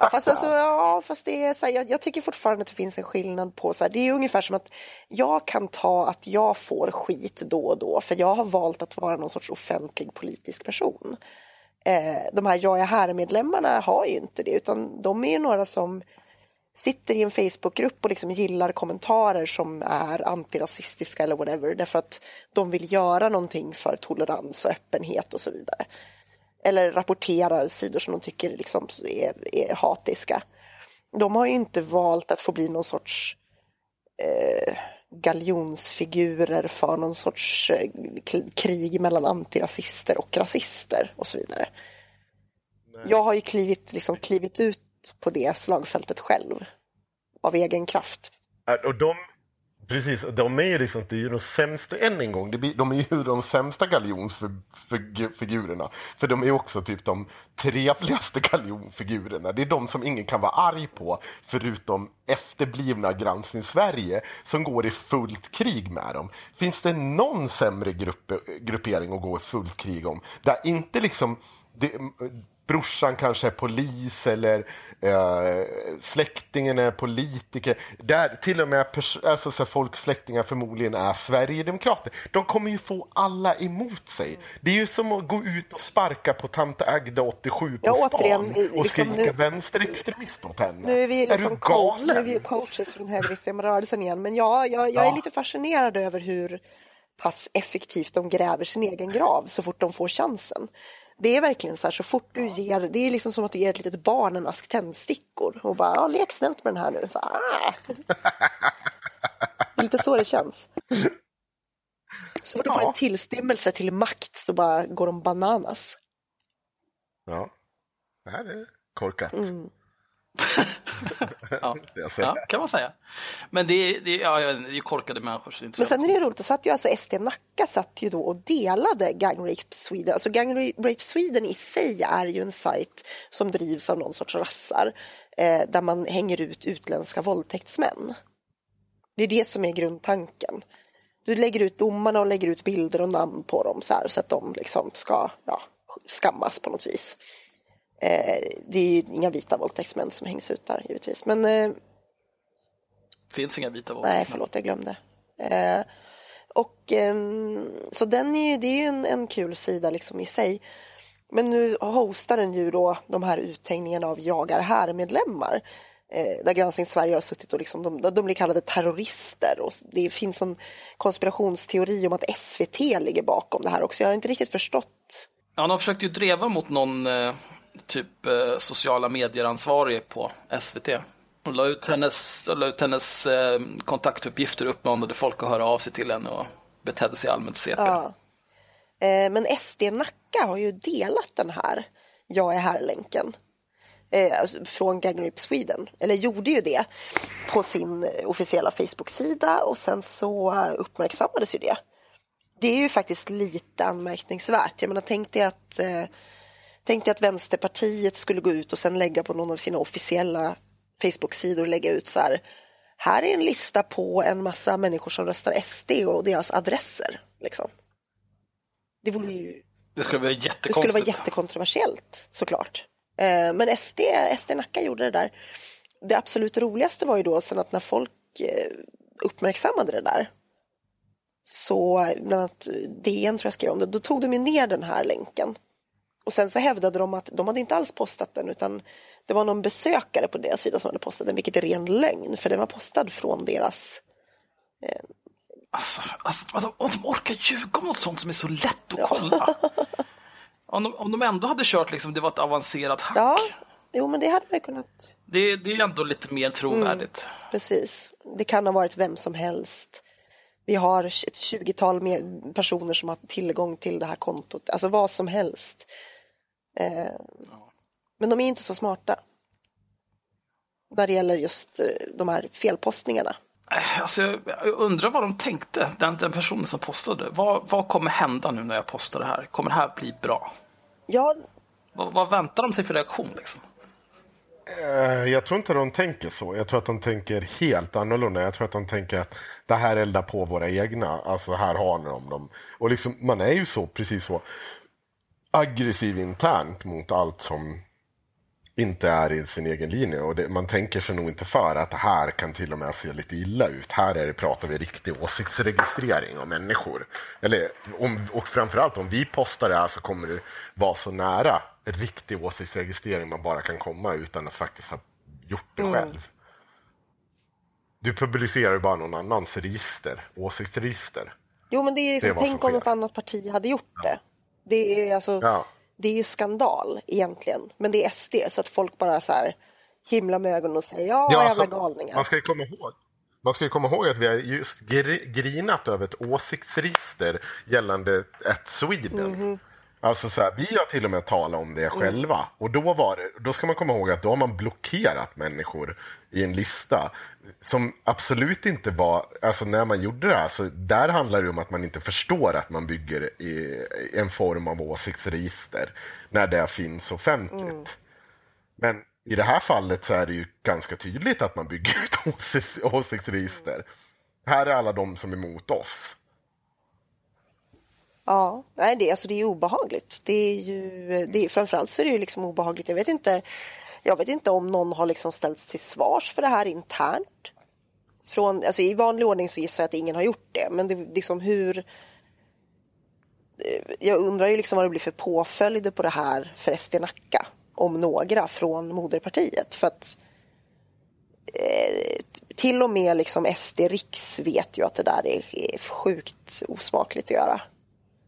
Ja, fast, alltså, ja, fast det är så här, jag, jag tycker fortfarande att det finns en skillnad på så här, det är ungefär som att jag kan ta att jag får skit då och då för jag har valt att vara någon sorts offentlig politisk person. Eh, de här Jag är här-medlemmarna har ju inte det utan de är ju några som sitter i en Facebookgrupp och liksom gillar kommentarer som är antirasistiska eller whatever därför att de vill göra någonting för tolerans och öppenhet och så vidare. Eller rapporterar sidor som de tycker liksom är, är hatiska. De har ju inte valt att få bli någon sorts eh, galjonsfigurer för någon sorts eh, krig mellan antirasister och rasister och så vidare. Jag har ju klivit, liksom, klivit ut på det slagfältet själv. Av egen kraft. Och de, precis, de är ju liksom, det är ju de sämsta, än en gång, de är ju de sämsta galjonsfigurerna. För de är ju också typ de trevligaste galjonfigurerna. Det är de som ingen kan vara arg på, förutom efterblivna Granskning-Sverige som går i fullt krig med dem. Finns det någon sämre grupp, gruppering att gå i fullt krig om? Där inte liksom det, brorsan kanske är polis eller eh, släktingen är politiker. Där till och med alltså, så här, folk, släktingar förmodligen är Sverigedemokrater. De kommer ju få alla emot sig. Det är ju som att gå ut och sparka på tant Agda 87 på Ja, stan återigen, och liksom skrika nu- vänsterextremist åt henne. Nu är vi, är liksom du coach, nu är vi coaches från högerextrema rörelsen igen. Men ja, jag, jag är Ja. lite fascinerad över hur pass effektivt de gräver sin egen grav så fort de får chansen. Det är verkligen så här, så fort du ger, det är liksom som att du ger ett litet barn en ask tändstickor och bara, ja, lek snällt med den här nu. Så, ah. Lite så det känns. Så fort de får en tillstymmelse till makt så bara går de bananas. Ja, det här är korkat. Mm. Ja. Ja, kan man säga. Men det är, det är, ja, det är ju korkade människor. Så inte Men sen är det roligt, då satt ju alltså SD Nacka satt ju då och delade Gang Rape Sweden. Alltså Gang Rape Sweden i sig är ju en sajt som drivs av någon sorts rassar eh, där man hänger ut utländska våldtäktsmän. Det är det som är grundtanken. Du lägger ut domarna och lägger ut bilder och namn på dem så, här, så att de liksom ska ja, skammas på något vis. Eh, det är ju inga vita våldtäktsmän som hängs ut där givetvis. Men eh, finns inga vita Nej, våldtäktsmän. förlåt, jag glömde. Eh, och ehm, så den är ju, det är ju en, en kul sida liksom i sig. Men nu hostar den ju då de här uthängningarna av jagar här-medlemmar. Där Granskning Sverige har suttit och liksom, de, de blir kallade terrorister. Och det finns en konspirationsteori om att SVT ligger bakom det här också. Jag har inte riktigt förstått. Ja, de försökte ju dreva mot någon typ eh, sociala medier-ansvarig på SVT. Hon la ut hennes, la ut hennes eh, kontaktuppgifter och uppmanade folk att höra av sig till henne och betedde sig allmänt CP. Ja. Eh, men SD Nacka har ju delat den här Jag är här-länken. Eh, alltså från Gang Sweden, eller gjorde ju det på sin officiella Facebook-sida och sen så uppmärksammades ju det. Det är ju faktiskt lite anmärkningsvärt. Jag menar, tänk dig att, eh, eh, tänk dig att Vänsterpartiet skulle gå ut och sen lägga på någon av sina officiella Facebook-sidor och lägga ut så här. Här är en lista på en massa människor som röstar SD och deras adresser. Liksom. Det vore ju Det skulle vara det skulle jättekonstigt. vara jättekontroversiellt såklart. Eh, Men SD, SD Nacka gjorde det där. Det absolut roligaste var ju då sen att när folk eh, uppmärksammade det där så bland annat DN tror jag skrev om det, då tog de ju ner den här länken. Och sen så hävdade de att de hade inte alls postat den utan det var någon besökare på deras sida som hade postat den, vilket är ren lögn för den var postad från deras Alltså, alltså, de, om de orkar ljuga om något sånt som är så lätt att kolla. Om de, om de ändå hade kört liksom, det var ett avancerat hack. Ja, jo men det hade man ju kunnat Det, det är ändå lite mer trovärdigt. Precis. Det kan ha varit vem som helst. Vi har ett tjugotal personer som har tillgång till det här kontot. Alltså vad som helst. Eh, men de är inte så smarta. När det gäller just eh, de här felpostningarna. Äh, Alltså, jag, undrar vad de tänkte, den, den personen som postade. Vad, vad kommer hända nu när jag postar det här? Kommer det här bli bra? Ja, Vad, vad väntar de sig för reaktion? Liksom? Eh, Jag tror inte de tänker så. Jag tror att de tänker helt annorlunda. Jag tror att de tänker att det här eldar på våra egna. Alltså här har ni dem. Och liksom, man är ju så, precis så aggressiv internt mot allt som inte är i sin egen linje. Och det, man tänker sig nog inte för att det här kan till och med se lite illa ut. Här är det, pratar vi riktig åsiktsregistrering av människor. Eller, om, och framförallt om vi postar det här så kommer det vara så nära riktig åsiktsregistrering man bara kan komma utan att faktiskt ha gjort det själv. Du publicerar ju bara någon annans register, åsiktsregister. jo men det är Det är liksom, tänk om något annat parti hade gjort det. Det är alltså, Ja. det är ju skandal egentligen. Men det är SD så att folk bara så här himlar med ögonen och säger ja, jävla alltså, galningar. Man ska ju komma ihåg man ska komma ihåg att vi har just gri- grinat över ett åsiktsregister gällande ett Sweden. Mhm. Alltså så här, vi har till och med talat om det själva. Och då, var det, då ska man komma ihåg att då har man blockerat människor i en lista som absolut inte var, alltså när man gjorde det här, så där handlar det om att man inte förstår att man bygger i en form av åsiktsregister när det finns offentligt. Men i det här fallet så är det ju ganska tydligt att man bygger ett åsikts, åsiktsregister. Här är alla de som är emot oss. Ja, nej, det, alltså, det är obehagligt. Det är ju, det är, framförallt så är det ju liksom obehagligt. Jag vet inte, jag vet inte om någon har liksom ställts till svars för det här internt. Från, alltså, I vanlig ordning så gissar jag att ingen har gjort det. Men det, liksom hur... Eh, jag undrar ju liksom vad det blir för påföljder på det här för SD Nacka. Om några från moderpartiet. För att eh, till och med liksom SD Riks vet ju att det där är, är sjukt osmakligt att göra.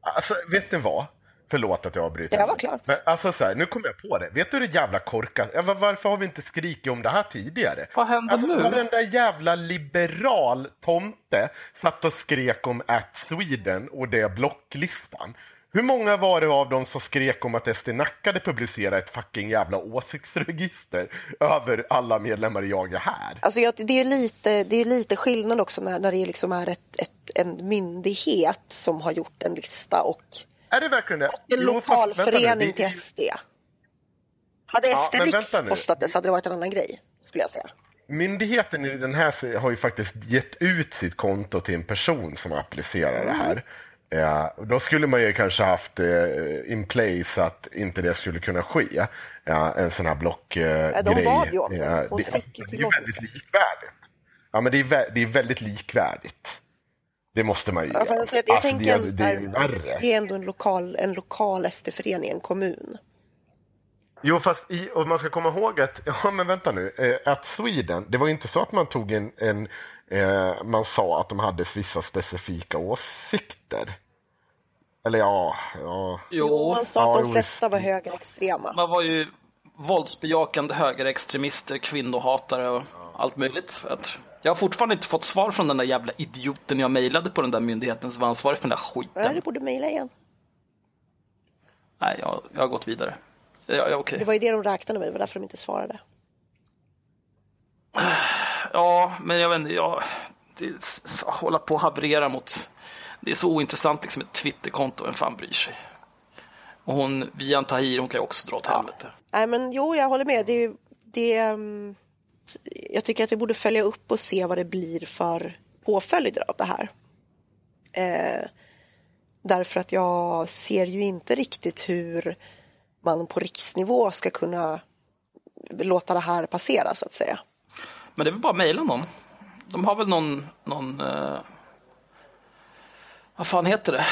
Alltså, vet ni vad? Förlåt att jag avbryter. Jag var klar. Men alltså så här, nu kommer jag på det. Vet du hur det jävla korkat? Varför har vi inte skrikit om det här tidigare? Vad händer alltså, nu? där jävla liberal tomte satt och skrek om at Sweden och det blocklistan. Hur många var det av dem som skrek om att SD Nacka hade publicerat ett fucking jävla åsiktsregister över alla medlemmar i Jag är här? Alltså jag, det, är lite, det är lite skillnad också när, när det liksom är ett, ett, en myndighet som har gjort en lista och Är det verkligen det? en Jo, lokal fast vänta nu, förening det- till SD. Hade Ja, nu. postat det så hade det varit en annan grej, skulle jag säga. Myndigheten i den här har ju faktiskt gett ut sitt konto till en person som applicerar det här. Ja, och då skulle man ju kanske haft eh, in place att inte det skulle kunna ske. Ja, en sån här blockgrej. Ja, de bad ju om det. Hon det, fick ju det är tillåtelse. väldigt likvärdigt. Ja, men det är, det är väldigt likvärdigt. Det måste man ju Ja, göra. alltså, jag, Alltså, tänker det, det är värre. det är ändå en lokal, en lokal SD-förening, en kommun. Jo, fast i, och man ska komma ihåg att, ja men vänta nu, eh, att Sweden, det var ju inte så att man tog en, en eh, man sa att de hade vissa specifika åsikter. Eller ja, ja. Jo, Man sa Ja, att de jo, flesta var högerextrema. man var ju våldsbejakande högerextremister, kvinnohatare och allt möjligt. För att jag har fortfarande inte fått svar från den där jävla idioten jag mejlade på den där myndigheten som var ansvarig för den där Ja, skiten. du borde mejla igen. Nej, jag, jag har gått vidare. Ja, ja, okej. Det var ju det de räknade med, det var därför de inte svarade. Ja, men jag vet inte, jag, det, hålla på och haverera mot... Det är så ointressant liksom ett Twitterkonto, vem fan bryr sig? Och hon, Vian Tahir, hon kan ju också dra åt helvete. Nej, men jo, jag håller med. Det, det, jag tycker att vi borde följa upp och se vad det blir för påföljder av det här. Eh, därför att jag ser ju inte riktigt hur man på riksnivå ska kunna låta det här passera, så att säga. Men det är väl bara att mejla någon. De har väl någon, någon eh, vad fan heter det?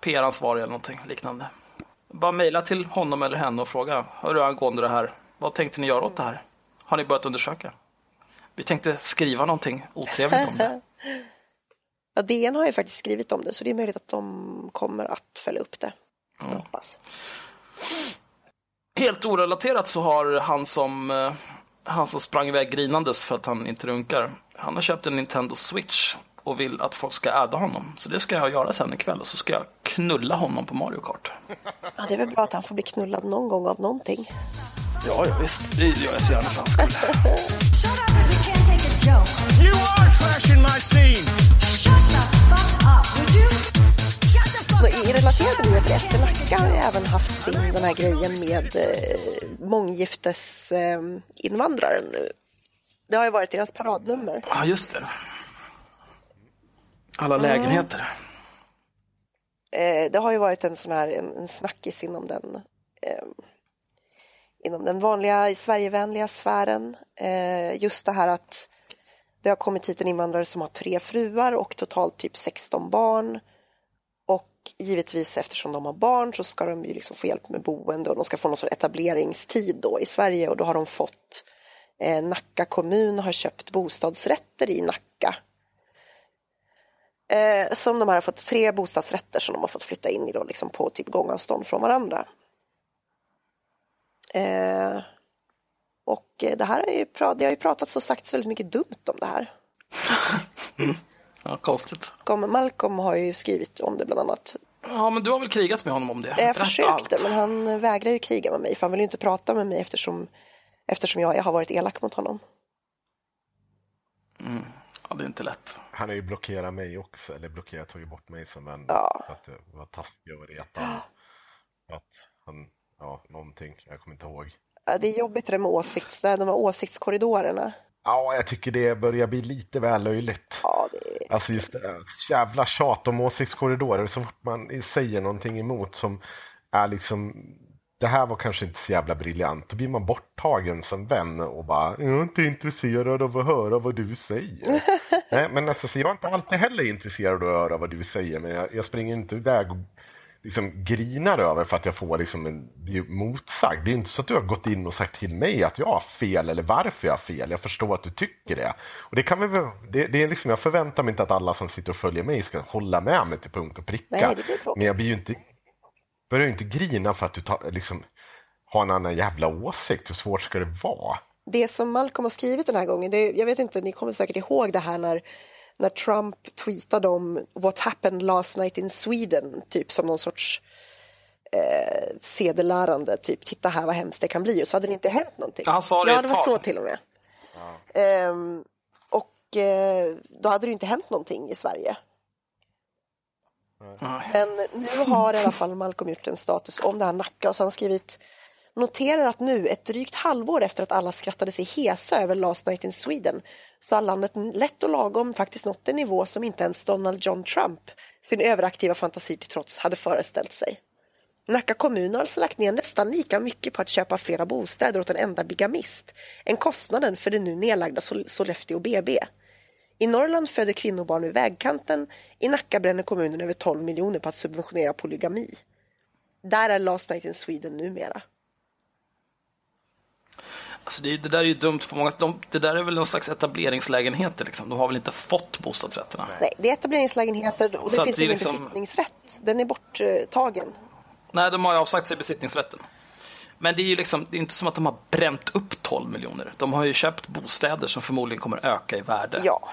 PR-ansvarig eller någonting liknande. Bara mejla till honom eller henne och fråga, hörru angående det här, vad tänkte ni göra åt det här? Har ni börjat undersöka? Vi tänkte skriva någonting otrevligt om det. Ja, DN har ju faktiskt skrivit om det, så det är möjligt att de kommer att följa upp det. Jag hoppas. Helt orelaterat så har han som, eh, han som sprang iväg grinandes för att han inte runkar, han har köpt en Nintendo Switch och vill att folk ska adda honom. Så det ska jag göra sen ikväll och så ska jag knulla honom på Mario Kart. Ja, det är väl bra att han får bli knullad någon gång av någonting. Ja, ja visst. Det gör jag så gärna för hans skull. Shut up if you can't take a joke. You are trashing my scene. Shut the fuck up, would you? Shut the fuck Och I relaterat till det, för SD Nacka har ju även haft sin, den här grejen med eh, månggiftes eh, nu. Det har ju varit deras paradnummer. Ja, just det. Alla lägenheter. Eh, det har ju varit en sån här en, en snackis inom den eh, inom den vanliga Sverigevänliga sfären. Eh, just det här att det har kommit hit en invandrare som har tre fruar och totalt typ 16 barn. Och givetvis eftersom de har barn så ska de ju liksom få hjälp med boende och de ska få någon sorts etableringstid då i Sverige och då har de fått eh, Nacka kommun har köpt bostadsrätter i Nacka eh, som de här har fått tre bostadsrätter som de har fått flytta in i då, liksom på typ gångavstånd från varandra. Eh, och det här har ju, det har ju pratats och sagts väldigt mycket dumt om det här. Ja, konstigt. Malcolm, Malcolm har ju skrivit om det bland annat. Ja, men du har väl krigat med honom om det? Jag försökte, allt. men han vägrar ju kriga med mig för han vill ju inte prata med mig eftersom, eftersom jag, jag har varit elak mot honom. Ja, det är inte lätt. Han har ju blockerat mig också, eller blockerat, tagit bort mig som vän. Ja. För att det var taskigt och reta Att han, ja, någonting, jag kommer inte ihåg. Det är jobbigt det med åsikts, de här åsiktskorridorerna. Ja, jag tycker det börjar bli lite väl löjligt. Ja, det. Alltså just det, här jävla tjat om åsiktskorridorer. Så fort man säger någonting emot som är liksom det här var kanske inte så jävla briljant. Då blir man borttagen som vän och bara jag är inte intresserad av att höra vad du säger. Nej, men alltså, så jag är inte alltid heller intresserad av att höra vad du säger men jag, jag springer inte iväg och liksom grinar över för att jag får liksom en motsagd. Det är inte så att du har gått in och sagt till mig att jag har fel eller varför jag har fel. Jag förstår att du tycker det. Och det kan vi det, det är liksom, jag förväntar mig inte att alla som sitter och följer mig ska hålla med mig till punkt och pricka. Nej, det blir tråkigt. men jag blir ju inte, börjar ju inte grina för att du tar, liksom, har en annan jävla åsikt. Hur svårt ska det vara? det som Malcolm har skrivit den här gången, det, jag vet inte, ni kommer säkert ihåg det här när, när Trump tweetade om what happened last night in Sweden, typ som någon sorts eh, sedelärande, typ titta här vad hemskt det kan bli och så hade det inte hänt någonting. Ja, han sa det Ja, det var så till och med. Ehm, och eh, då hade det inte hänt någonting i Sverige. Men nu har i alla fall Malcolm gjort en status om det här Nacka och så har han skrivit Noterar att nu, ett drygt halvår efter att alla skrattade sig hesa över Last Night in Sweden, så har landet lätt och lagom faktiskt nått en nivå som inte ens Donald John Trump, sin överaktiva fantasi till trots, hade föreställt sig. Nacka kommun har alltså lagt ner nästan lika mycket på att köpa flera bostäder åt en enda bigamist än kostnaden för det nu nedlagda Sollefteå BB. I Norrland föder kvinnor barn vid vägkanten. I Nacka bränner kommunen över 12 miljoner på att subventionera polygami. Där är Last Night in Sweden numera. Alltså det, det där är ju dumt på många de, Det där är väl någon slags etableringslägenheter. Liksom. De har väl inte fått bostadsrätterna? Nej, det är etableringslägenheter och det Så finns det ingen liksom- besittningsrätt. Den är borttagen. Nej, de har ju avsagt sig besittningsrätten. Men det är ju liksom, det är inte som att de har bränt upp 12 miljoner. De har ju köpt bostäder som förmodligen kommer öka i värde. Ja,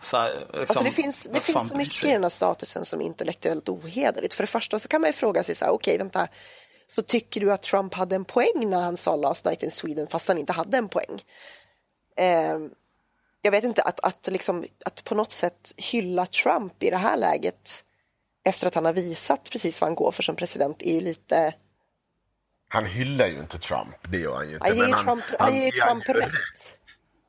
Så här, liksom, alltså det finns, det finns så mycket i den här statusen som är intellektuellt ohederligt. För det första så kan man ju fråga sig så här, okej vänta, så tycker du att Trump hade en poäng när han sa Last Night in Sweden fast han inte hade en poäng? Eh, jag vet inte, att, att, liksom, att på något sätt hylla Trump i det här läget efter att han har visat precis vad han går för som president är ju lite, Han hyllar ju inte Trump, det gör han ju inte. han ger Trump, han ger ju ger Trump ju rätt.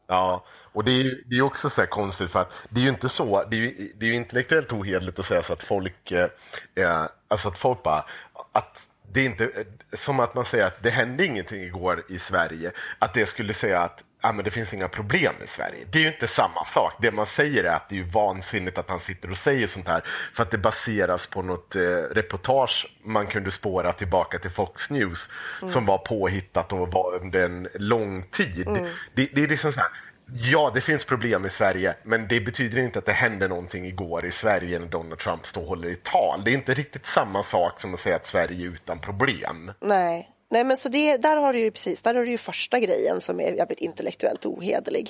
Ja, och det är ju det är också så här konstigt för att det är ju inte så, det är ju, det är ju intellektuellt ohederligt att säga så att folk, eh, eh, alltså att folk bara, att det är inte, eh, som att man säger att det hände ingenting igår i Sverige, att det skulle säga att ah, men det finns inga problem i Sverige. Det är ju inte samma sak. Det man säger är att det är vansinnigt att han sitter och säger sånt här för att det baseras på något eh, reportage man kunde spåra tillbaka till Fox News som var påhittat och var under en lång tid. Det, det är liksom så här, Ja, det finns problem i Sverige, men det betyder inte att det hände någonting igår i Sverige när Donald Trump står och håller i tal. Det är inte riktigt samma sak som att säga att Sverige är utan problem. Nej, Nej men så det, där har du ju precis, där har du ju första grejen som är jävligt intellektuellt ohederlig.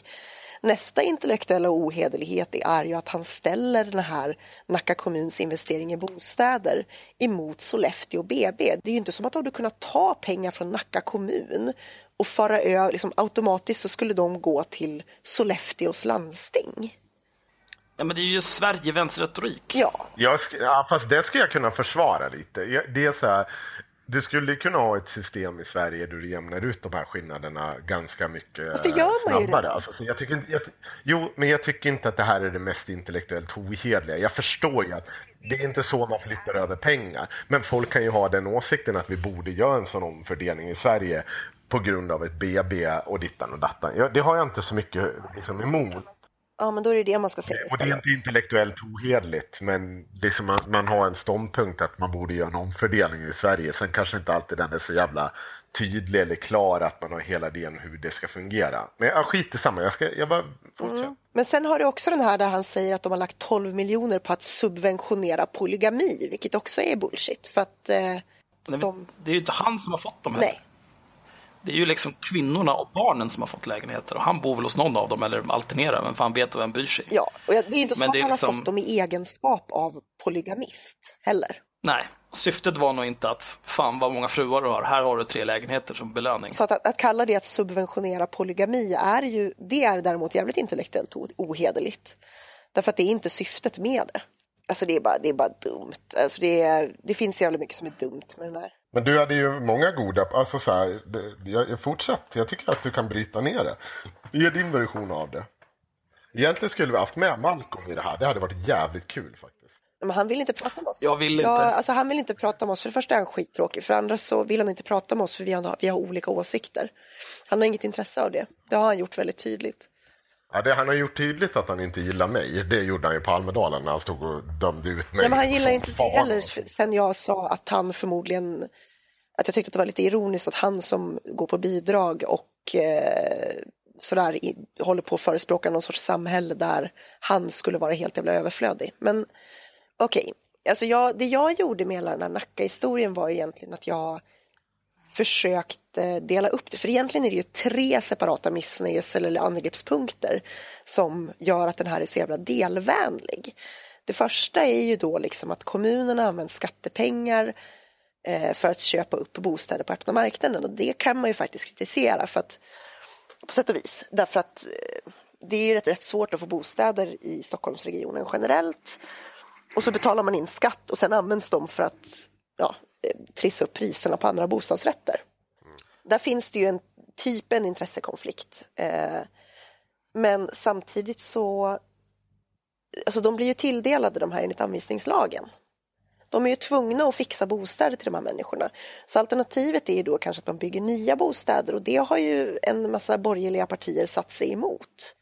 Nästa intellektuella ohederlighet är ju att han ställer den här Nacka kommuns investering i bostäder emot Sollefteå BB. Det är ju inte som att de hade kunnat ta pengar från Nacka kommun och föra över, liksom automatiskt så skulle de gå till Sollefteås landsting. Ja, men det är ju Sverigevänsterretorik. Ja, Jag sk- ja, fast det skulle jag kunna försvara lite. Det är så här, du skulle kunna ha ett system i Sverige där du jämnar ut de här skillnaderna ganska mycket Fast det gör man ju redan. Alltså, så jag tycker inte, jag, jo, men jag tycker inte att det här är det mest intellektuellt ohederliga. Jag förstår ju att det är inte så man flyttar över pengar. Men folk kan ju ha den åsikten att vi borde göra en sån omfördelning i Sverige på grund av ett BB och dittan och dattan. Ja, det har jag inte så mycket liksom, emot. Ja men då är det det man ska säga Och det är inte intellektuellt ohederligt, men liksom man, man har en ståndpunkt att man borde göra en omfördelning i Sverige. Sen kanske inte alltid den är så jävla tydlig eller klar att man har hela idén hur det ska fungera. Men ja, skit i samma, jag, ska, jag bara fortsätter. Men sen har du också den här där han säger att de har lagt 12 miljoner på att subventionera polygami, vilket också är bullshit. För att eh, Nej, de... Det är ju inte han som har fått dem här. Nej, Det är ju liksom kvinnorna och barnen som har fått lägenheter. Och han bor väl hos någon av dem eller alternerar. Men fan vet och vem bryr sig? ja. Och det är inte så att han liksom- har fått dem i egenskap av polygamist heller. Nej, Syftet var nog inte att fan vad många fruar du har, här har du tre lägenheter som belöning. Så att, att, att kalla det att subventionera polygami är ju, det är däremot jävligt intellektuellt ohederligt. Därför att det är inte syftet med det. Alltså det är bara, det är bara dumt. Alltså det, är, det finns jävligt mycket som är dumt med den här. Men du hade ju många goda, alltså så här, det, jag, jag fortsätt, jag tycker att du kan bryta ner det. Ge din version av det. Egentligen skulle vi haft med Malcolm i det här, det hade varit jävligt kul faktiskt. Men han vill inte prata med oss. Jag vill inte. Ja, alltså han vill inte prata med oss. För det första är han skittråkig. För det andra så vill han inte prata med oss för vi har, vi har olika åsikter. Han har inget intresse av det. Det har han gjort väldigt tydligt. Ja, det, han har gjort tydligt att han inte gillar mig. Det gjorde han ju på Almedalen när han stod och dömde ut mig. Nej, men han gillar inte fan. heller sen jag sa att han förmodligen att jag tyckte att det var lite ironiskt att han som går på bidrag och eh, sådär i, håller på att förespråka någon sorts samhälle där han skulle vara helt jävla överflödig. Men okej, alltså jag, det jag gjorde med hela den här Nacka-historien var egentligen att jag försökt eh, dela upp det. För egentligen är det ju tre separata missnöjes eller angreppspunkter som gör att den här är så jävla delvänlig. Det första är ju då liksom att kommunerna använder skattepengar eh, för att köpa upp bostäder på öppna marknaden och det kan man ju faktiskt kritisera för att på sätt och vis. Därför att eh, det är ju rätt, rätt svårt att få bostäder i Stockholmsregionen generellt. Och så betalar man in skatt och sen används de för att ja, trissa upp priserna på andra bostadsrätter. Där finns det ju en typ en intressekonflikt. Eh, men samtidigt så, alltså de blir ju tilldelade de här enligt anvisningslagen. De är ju tvungna att fixa bostäder till de här människorna. Så alternativet är ju då kanske att man bygger nya bostäder och det har ju en massa borgerliga partier satt sig emot.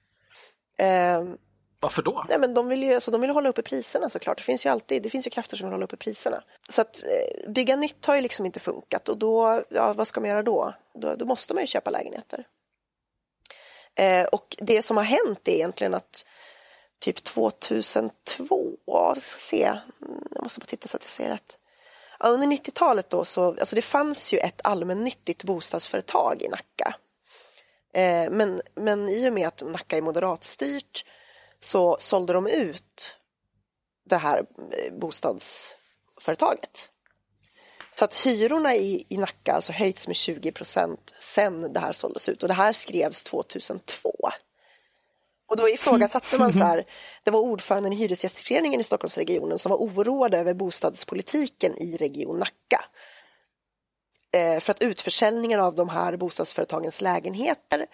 Eh, varför då? Nej, men de vill ju alltså, de vill hålla uppe priserna såklart. Det finns ju alltid det finns ju krafter som vill hålla uppe priserna. Så att eh, bygga nytt har ju liksom inte funkat och då, ja, vad ska man göra då? Då, då måste man ju köpa lägenheter. Eh, och det som har hänt är egentligen att typ 2002, ja, vi ska se, mm, jag måste bara titta så att jag ser rätt. Ja, under 90-talet då så, alltså det fanns ju ett allmännyttigt bostadsföretag i Nacka. Eh, men, men i och med att Nacka är moderatstyrt så sålde de ut det här eh, bostadsföretaget. Så att hyrorna i, i Nacka alltså höjts med 20 procent sen det här såldes ut och det här skrevs 2002. Och då ifrågasatte man så här, det var ordföranden i Hyresgästföreningen i Stockholmsregionen som var oroad över bostadspolitiken i Region Nacka. Eh, för att utförsäljningen av de här bostadsföretagens lägenheter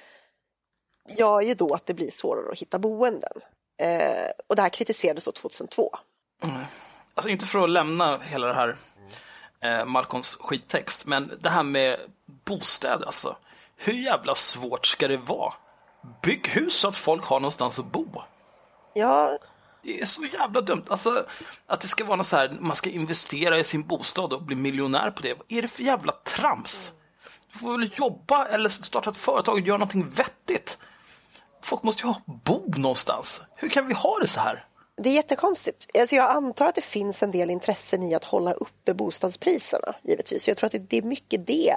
gör ju då att det blir svårare att hitta boenden. Eh, och det här kritiserades då 2002. Alltså inte för att lämna hela det här eh, Malcolms skittext, men det här med bostäder alltså. Hur jävla svårt ska det vara? Bygg hus så att folk har någonstans att bo. Ja, Det är så jävla dumt. Alltså, att det ska vara något så här, man ska investera i sin bostad och bli miljonär på det. Vad är det för jävla trams? Du får väl jobba eller starta ett företag och göra någonting vettigt. Folk måste ju ha bo någonstans. Hur kan vi ha det så här? det är jättekonstigt. Alltså jag antar att det finns en del intressen i att hålla uppe bostadspriserna, givetvis. Jag tror att det, är mycket det.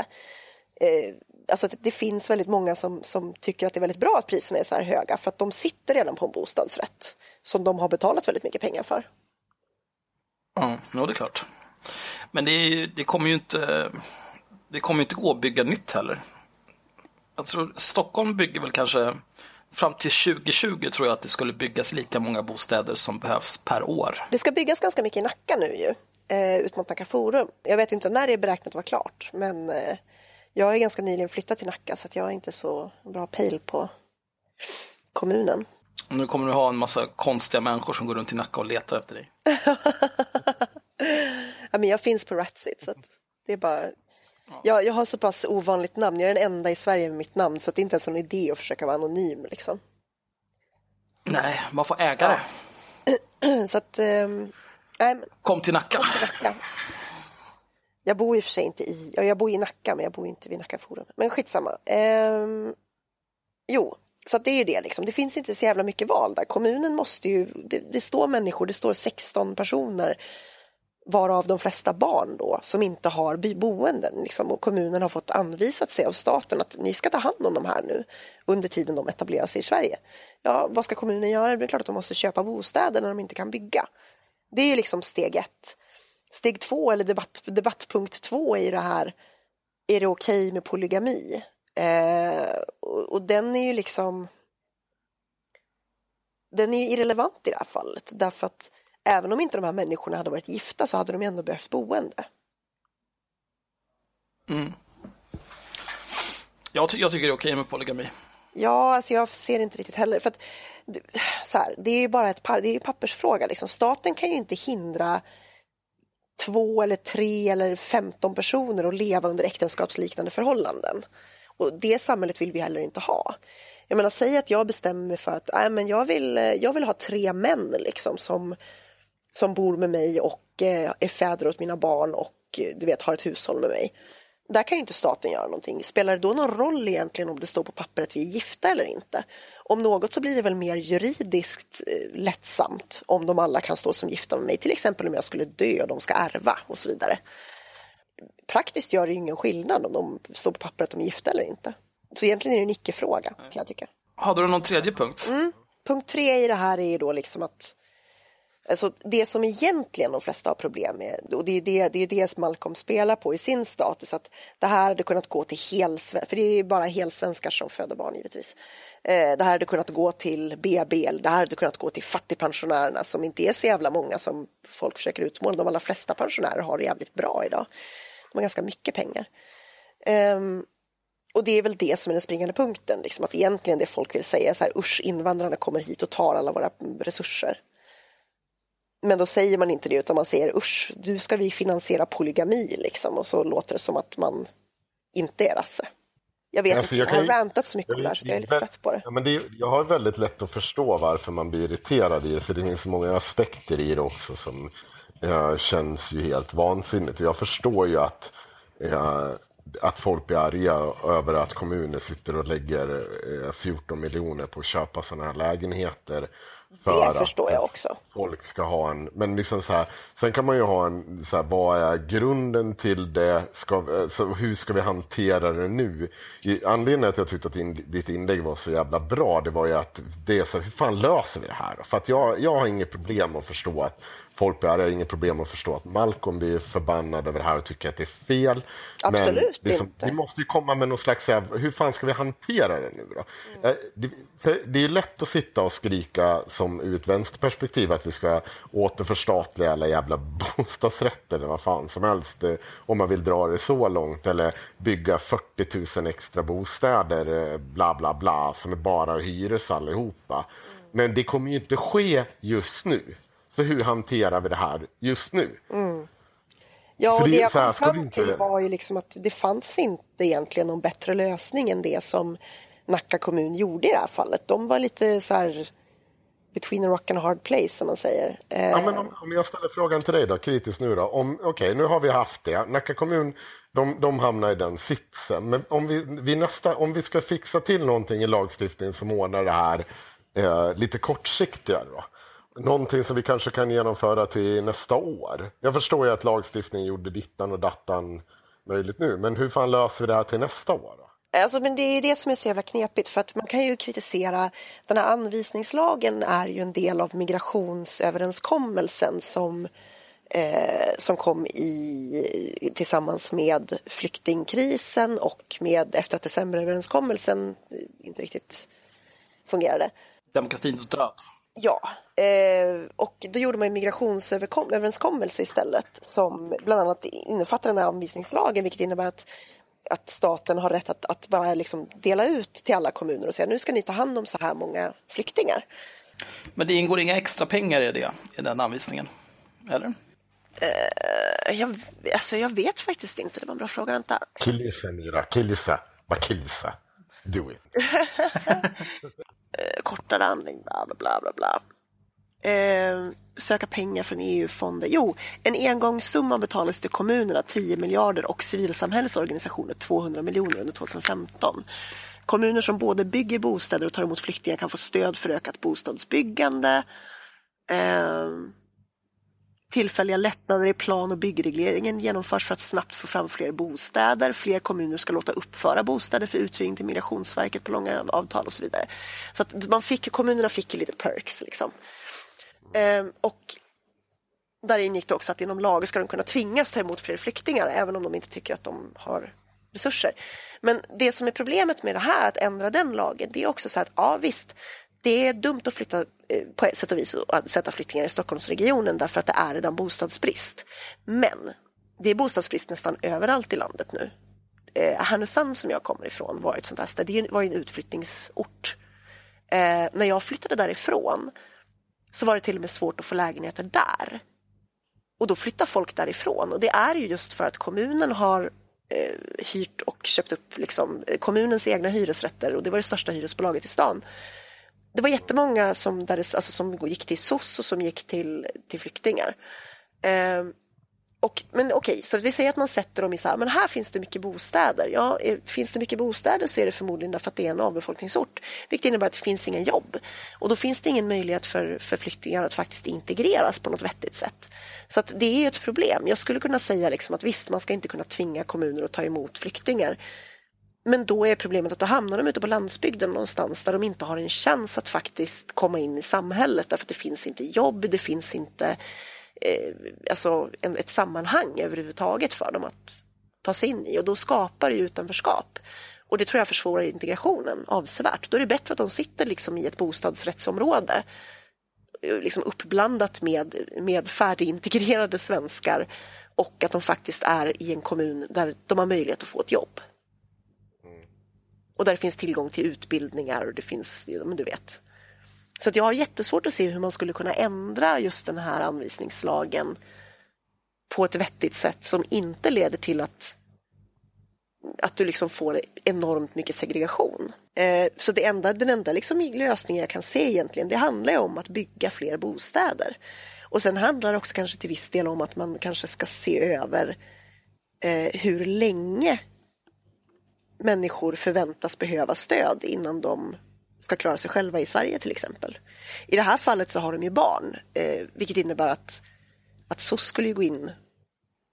Eh, alltså att det finns väldigt många som, som tycker att det är väldigt bra att priserna är så här höga för att de sitter redan på en bostadsrätt som de har betalat väldigt mycket pengar för. Ja, ja det är klart. Men det, det kommer ju inte det kommer inte gå att bygga nytt heller. Jag tror Stockholm bygger väl kanske fram till 2020 tror jag att det skulle byggas lika många bostäder som behövs per år. Det ska byggas ganska mycket i Nacka nu ju, eh, ut mot Nacka Forum. Jag vet inte när det är beräknat att vara klart, men eh, jag har ganska nyligen flyttat till Nacka så att jag har inte så bra pejl på kommunen. Och nu kommer du ha en massa konstiga människor som går runt i Nacka och letar efter dig. Ja, men jag finns på Ratsit så att det är bara... Jag, jag har så pass ovanligt namn, jag är den enda i Sverige med mitt namn så det är inte ens en idé att försöka vara anonym liksom. Nej, man får äga det. Så att... ehm, nej, men Kom till Nacka. Nacka. Jag bor i och för sig inte i... Ja, jag bor i Nacka men jag bor inte vid Nacka Forum. Men skitsamma. Ehm, jo, så det är ju det liksom. Det finns inte så jävla mycket val där. Kommunen måste ju... Det, det står människor, det står 16 personer varav de flesta barn då som inte har boenden liksom, och kommunen har fått anvisat sig av staten att ni ska ta hand om de här nu under tiden de etablerar sig i Sverige. Ja, vad ska kommunen göra? Det är klart att de måste köpa bostäder när de inte kan bygga. Det är liksom steg ett. steg två eller debatt, debattpunkt två i det här, är det okej med polygami? Eh, och, och den är ju liksom, den är ju irrelevant i det här fallet därför att även om inte de här människorna hade varit gifta så hade de ändå behövt boende. Jag, ty- jag tycker det är okej med polygami. Ja, alltså jag ser inte riktigt heller. För att, så här, det är ju bara ett, det är ju pappersfråga. Liksom. Staten kan ju inte hindra två eller tre eller femton personer att leva under äktenskapsliknande förhållanden. Och det samhället vill vi heller inte ha. Jag menar, säg att jag bestämmer mig för att äh, men jag, vill, eh, jag vill ha tre män liksom, som, som bor med mig och eh, är fäder åt mina barn och eh, du vet, har ett hushåll med mig. Där kan ju inte staten göra någonting. Spelar det då någon roll egentligen om det står på papper att vi är gifta eller inte? Om något så blir det väl mer juridiskt eh, lättsamt om de alla kan stå som gifta med mig. Till exempel om jag skulle dö och de ska ärva och så vidare. Praktiskt gör det ingen skillnad om de står på papper att de är gifta eller inte. Så egentligen är det en icke-fråga kan jag tycka. Hade du någon tredje punkt? Mm. Punkt tre i det här är ju då liksom att Alltså det som egentligen de flesta har problem med, och det är det, det, är det som Malcolm spelar på i sin status, att det här hade kunnat gå till helsvenskar, för det är ju bara helsvenskar som föder barn givetvis. Eh, det här hade kunnat gå till BB, eller det här hade kunnat gå till fattigpensionärerna som inte är så jävla många som folk försöker utmåla. De allra flesta pensionärer har det jävligt bra idag. De har ganska mycket pengar. Ehm, och det är väl det som är den springande punkten, liksom, att egentligen det folk vill säga är så här, usch, invandrarna kommer hit och tar alla våra resurser. Men då säger man inte det utan man säger usch, du ska vi finansiera polygami liksom och så låter det som att man inte är rasse. Jag vet Alltså, inte, jag jag, har ju- rantat så mycket om det här så jag är lite trött på det. Ja, men det är, jag har väldigt lätt att förstå varför man blir irriterad i det, för det finns så många aspekter i det också som eh, känns ju helt vansinnigt. Jag förstår ju att, eh, att folk blir arga över att kommuner sitter och lägger eh, 14 miljoner på att köpa sådana här lägenheter. För Det förstår jag också. folk ska ha en, men liksom så här, sen kan man ju ha en, så här, vad är grunden till det, ska, så hur ska vi hantera det nu? I, anledningen till att jag tyckte att in, ditt inlägg var så jävla bra, det var ju att det är så, hur fan löser vi det här? För att jag, jag har inget problem att förstå att folk har inget problem att förstå att Malcolm blir förbannad över det här och tycker att det är fel. Absolut men liksom, inte. Vi måste ju komma med någon slags, hur fan ska vi hantera det nu då? Mm. Eh, Det, det är lätt att sitta och skrika som ur ett vänsterperspektiv att vi ska återförstatliga alla jävla bostadsrätter eller vad fan som helst eh, om man vill dra det så långt eller bygga 40 000 extra bostäder eh, bla bla bla som är bara hyres allihopa. Men det kommer ju inte ske just nu. Så hur hanterar vi det här just nu? Ja, För det det jag kom fram till var ju liksom att det fanns inte egentligen någon bättre lösning än det som Nacka kommun gjorde i det här fallet. De var lite så här between a rock and a hard place som man säger. Eh, Ja, men om, om jag ställer frågan till dig då, kritiskt nu då. Okej, nu har vi haft det. Nacka kommun, de, de hamnar i den sitsen. Men om vi, vi nästa, om vi ska fixa till någonting i lagstiftningen som ordnar det här eh, lite kortsiktigare då. Någonting som vi kanske kan genomföra till nästa år. Jag förstår ju att lagstiftningen gjorde dittan och dattan möjligt nu. Men hur fan löser vi det här till nästa år då? Alltså, men det är ju det som är så jävla knepigt för att man kan ju kritisera den här anvisningslagen är ju en del av migrationsöverenskommelsen som eh, som kom i, tillsammans med flyktingkrisen och med efter att decemberöverenskommelsen eh, inte riktigt fungerade. Demokratins död. Ja, eh, och då gjorde man en migrationsöverenskommelse istället som bland annat innefattar den här anvisningslagen vilket innebär att, att staten har rätt att, att bara liksom dela ut till alla kommuner och säga nu ska ni ta hand om så här många flyktingar. Men det ingår inga extra pengar i det, i den anvisningen? Eller? Eh, Jag, alltså jag vet faktiskt inte, det var en bra fråga. Vänta. Killisa Mira, killisa. Bara killisa. Do it. Eh, kortare handling, bla bla bla bla. bla. Eh, söka pengar från EU-fonder. Jo, en engångssumma betalas till kommunerna 10 miljarder och civilsamhällesorganisationer 200 miljoner under 2015. Kommuner som både bygger bostäder och tar emot flyktingar kan få stöd för ökat bostadsbyggande. Eh, Tillfälliga lättnader i plan och byggregleringen genomförs för att snabbt få fram fler bostäder. Fler kommuner ska låta uppföra bostäder för uthyrning till Migrationsverket på långa avtal och så vidare. Så att man fick, kommunerna fick ju lite perks liksom. Ehm, och Där ingick det också att inom lag ska de kunna tvingas ta emot fler flyktingar även om de inte tycker att de har resurser. Men det som är problemet med det här, att ändra den lagen, det är också så att ja visst, det är dumt att flytta eh, på ett sätt och vis att sätta flyktingar i Stockholmsregionen därför att det är redan bostadsbrist. Men det är bostadsbrist nästan överallt i landet nu. Eh, Härnösand som jag kommer ifrån var ett sånt här ställe, det var ju en utflyttningsort. Eh, när jag flyttade därifrån så var det till och med svårt att få lägenheter där. Och då flyttar folk därifrån och det är ju just för att kommunen har eh, hyrt och köpt upp liksom, eh, kommunens egna hyresrätter och det var det största hyresbolaget i stan. Det var jättemånga som, där det, alltså, som gick till SOS och som gick till, till flyktingar. Eh, och, men okej, så vi säger att man sätter dem i så här, men här finns det mycket bostäder. Ja, eh, finns det mycket bostäder så är det förmodligen därför att det är en avbefolkningsort. Vilket innebär att det finns inga jobb. Och då finns det ingen möjlighet för, för flyktingar att faktiskt integreras på något vettigt sätt. Så att det är ett problem. Jag skulle kunna säga liksom att visst, man ska inte kunna tvinga kommuner att ta emot flyktingar. Men då är problemet att då hamnar de ute på landsbygden någonstans där de inte har en chans att faktiskt komma in i samhället därför att det finns inte jobb, det finns inte eh, alltså en, ett sammanhang överhuvudtaget för dem att ta sig in i och då skapar det utanförskap. Och det tror jag försvårar integrationen avsevärt. Då är det bättre att de sitter liksom i ett bostadsrättsområde liksom uppblandat med, med färdigintegrerade svenskar och att de faktiskt är i en kommun där de har möjlighet att få ett jobb. Och där det finns tillgång till utbildningar och det finns, ja, men du vet. Så att jag har jättesvårt att se hur man skulle kunna ändra just den här anvisningslagen på ett vettigt sätt som inte leder till att, att du liksom får enormt mycket segregation. Eh, så det enda, den enda liksom lösningen jag kan se egentligen, det handlar ju om att bygga fler bostäder. Och sen handlar det också kanske till viss del om att man kanske ska se över eh, hur länge människor förväntas behöva stöd innan de ska klara sig själva i Sverige till exempel. I det här fallet så har de ju barn, eh, vilket innebär att, att SOS skulle ju gå in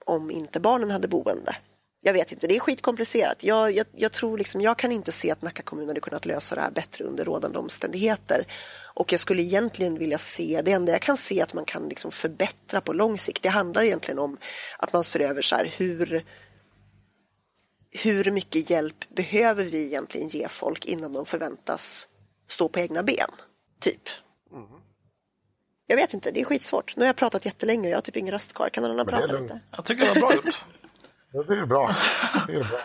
om inte barnen hade boende. Jag vet inte, det är skitkomplicerat. Jag, jag, jag tror liksom, jag kan inte se att Nacka kommun hade kunnat lösa det här bättre under rådande omständigheter. Och jag skulle egentligen vilja se, det enda jag kan se att man kan liksom förbättra på lång sikt, det handlar egentligen om att man ser över så här, hur hur mycket hjälp behöver vi egentligen ge folk innan de förväntas stå på egna ben? Typ. Jag vet inte, det är skitsvårt. Nu har jag pratat jättelänge och jag har typ ingen röst kvar. Kan någon annan Men det är prata lite? Jag tycker det var bra gjort. Ja, det är bra. Det är bra.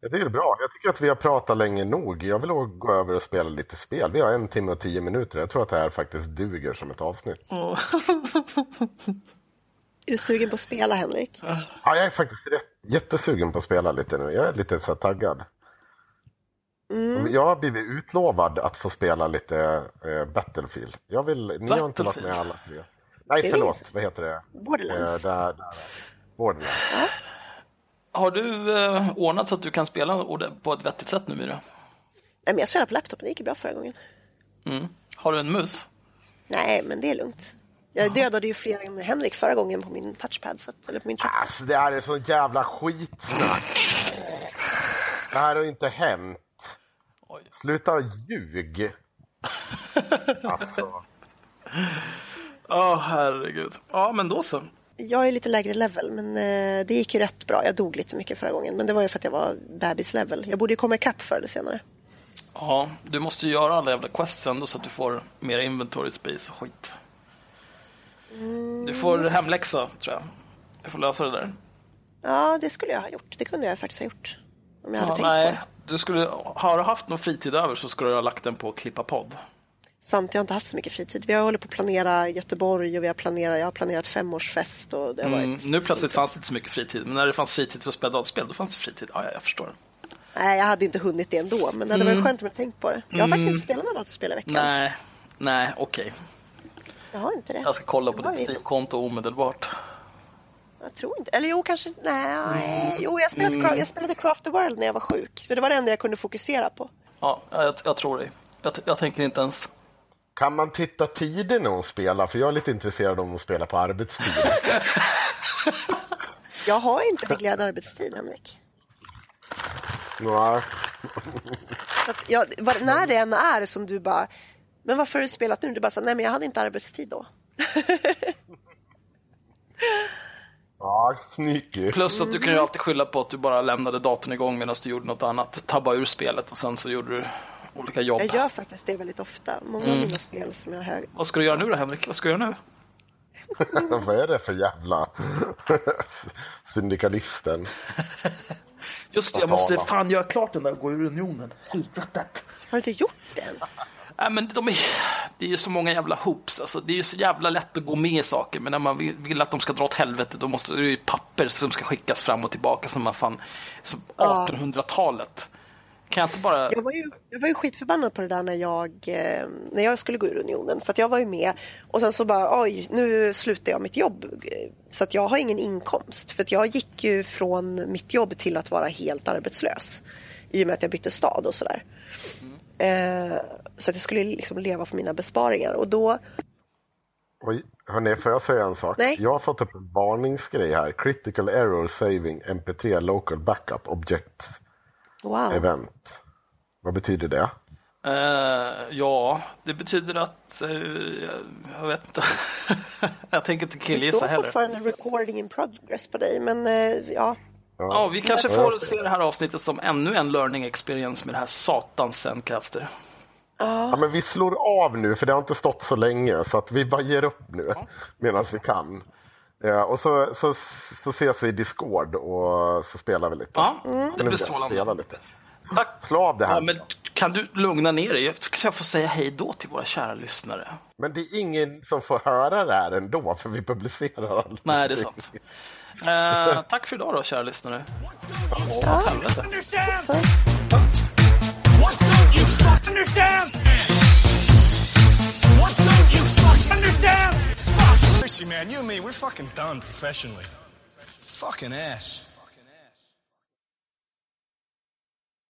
Ja, det är bra. Jag tycker att vi har pratat länge nog. Jag vill gå över och spela lite spel. Vi har en timme och tio minuter. Jag tror att det här faktiskt duger som ett avsnitt. Är du sugen på att spela, Henrik? Ja, jag är faktiskt rätt, jättesugen på att spela lite nu. Jag är lite så taggad. Jag har blivit utlovad att få spela lite eh, Battlefield. Jag vill, ni har inte varit med Battlefield? alla tre. Nej, Det förlåt. Vad heter det? Borderlands. Eh, där, där. Borderlands. Har du eh, ordnat så att du kan spela på ett vettigt sätt nu, Myra? Nej, men jag spelade på laptopen, det gick ju bra förra gången. Mm. Har du en mus? Nej, men det är lugnt. Jag dödade ju fler än Henrik förra gången på min touchpad, så att, eller på min trackpad. Alltså, det här är så jävla skitsnack. Det här har inte hänt. Oj. Sluta ljug. Alltså. Ja, herregud. Ja, men då så. Jag är lite lägre level, men eh, det gick ju rätt bra. Jag dog lite mycket förra gången, men det var ju för att jag var bebis-level. Jag borde ju komma ikapp förr eller senare. Ja, du måste ju göra alla jävla quests ändå så att du får mer inventory space och skit. Du får hemläxa, tror jag. Du får lösa det där. Ja, det skulle jag ha gjort. Det kunde jag faktiskt ha gjort. Om jag hade Ja, tänkt nej, på det. du skulle, har du haft någon fritid över så skulle du ha lagt den på att klippa podd. Sant, jag har inte haft så mycket fritid. Vi har hållit på att planera Göteborg och vi har planerat, jag har planerat femårsfest. Och det har Mm, varit... nu plötsligt fanns det inte så mycket fritid, men när det fanns fritid för att spela dataspel, då fanns det fritid. Ja, ja jag förstår. Nej, jag hade inte hunnit det ändå, men det hade varit skönt om jag tänkt på det. Jag har faktiskt inte spelat några dataspel i veckan. Mm. Nej, nej, okej. Jag har inte det. Jag ska kolla på ditt Steam-konto omedelbart. Jag tror inte. Eller jo, kanske. Nej. Mm. Jo, jag spelade, Cra- jag spelade Craft the World när jag var sjuk. För det var det enda jag kunde fokusera på. Ja, jag, jag tror dig. Jag, jag tänker inte ens... Kan man titta tider när hon spelar? För jag är lite intresserad om hon spelar på arbetstid. Jag har inte reglerad arbetstid, Henrik. Nej. Så att jag, var, när det än är som du bara, men varför har du spelat nu? Du bara, så, nej men jag hade inte arbetstid då. Ja, sneaky. Plus att du kan ju alltid skylla på att du bara lämnade datorn igång medan du gjorde något annat. Tabba ur spelet och sen så gjorde du olika jobb. Jag gör faktiskt det väldigt ofta. Många Mm. av mina spel som jag har Vad ska du göra nu då Henrik? Vad ska du göra nu? Vad är det för jävla syndikalisten? Just det, jag måste fan göra klart den där och gå ur unionen. Helvetet. Har du inte gjort det än? Nej, men de är, det är ju så många jävla hoops. Alltså, det är ju så jävla lätt att gå med i saker, men när man vill, vill att de ska dra åt helvete, då måste det ju papper som ska skickas fram och tillbaka som man fan, som Ja. 1800-talet. Kan jag inte bara... Jag var, ju, jag var ju skitförbannad på det där när jag, eh, när jag skulle gå ur unionen. För att jag var ju med och sen så bara, oj, nu slutar jag mitt jobb. eh, Så att jag har ingen inkomst. För att jag gick ju från mitt jobb till att vara helt arbetslös. I och med att jag bytte stad och sådär. Eh, så att jag skulle liksom leva på mina besparingar. Och då, Oj, hörni, får jag säga en sak? Nej. Jag har fått upp en varningsgrej här. Critical error saving mp3 local backup object wow. event. Vad betyder det? Eh, ja, det betyder att... eh, jag vet inte. jag tänker inte Det killgissa står heller. fortfarande recording in progress på dig. Men eh, ja, Ja, vi kanske Ja, får se det här avsnittet som ännu en learning experience med det här satans Zencaster. Ja, men vi slår av nu, för det har inte stått så länge. Så att vi bara ger upp nu medan vi kan. Ja, och så, så, så ses vi i Discord och så spelar vi lite. Ja, det Eller blir strålande. Lite. Tack. Slå av det här. Ja, men kan du lugna ner dig? Kan jag få säga hej då till våra kära lyssnare? Men det är ingen som får höra det här ändå, för vi publicerar aldrig. Nej, det är sant. Eh, tack för idag då, kära lyssnare. Åh, helvete. Understand? man, you and me, we're fucking done professionally. Fucking ass.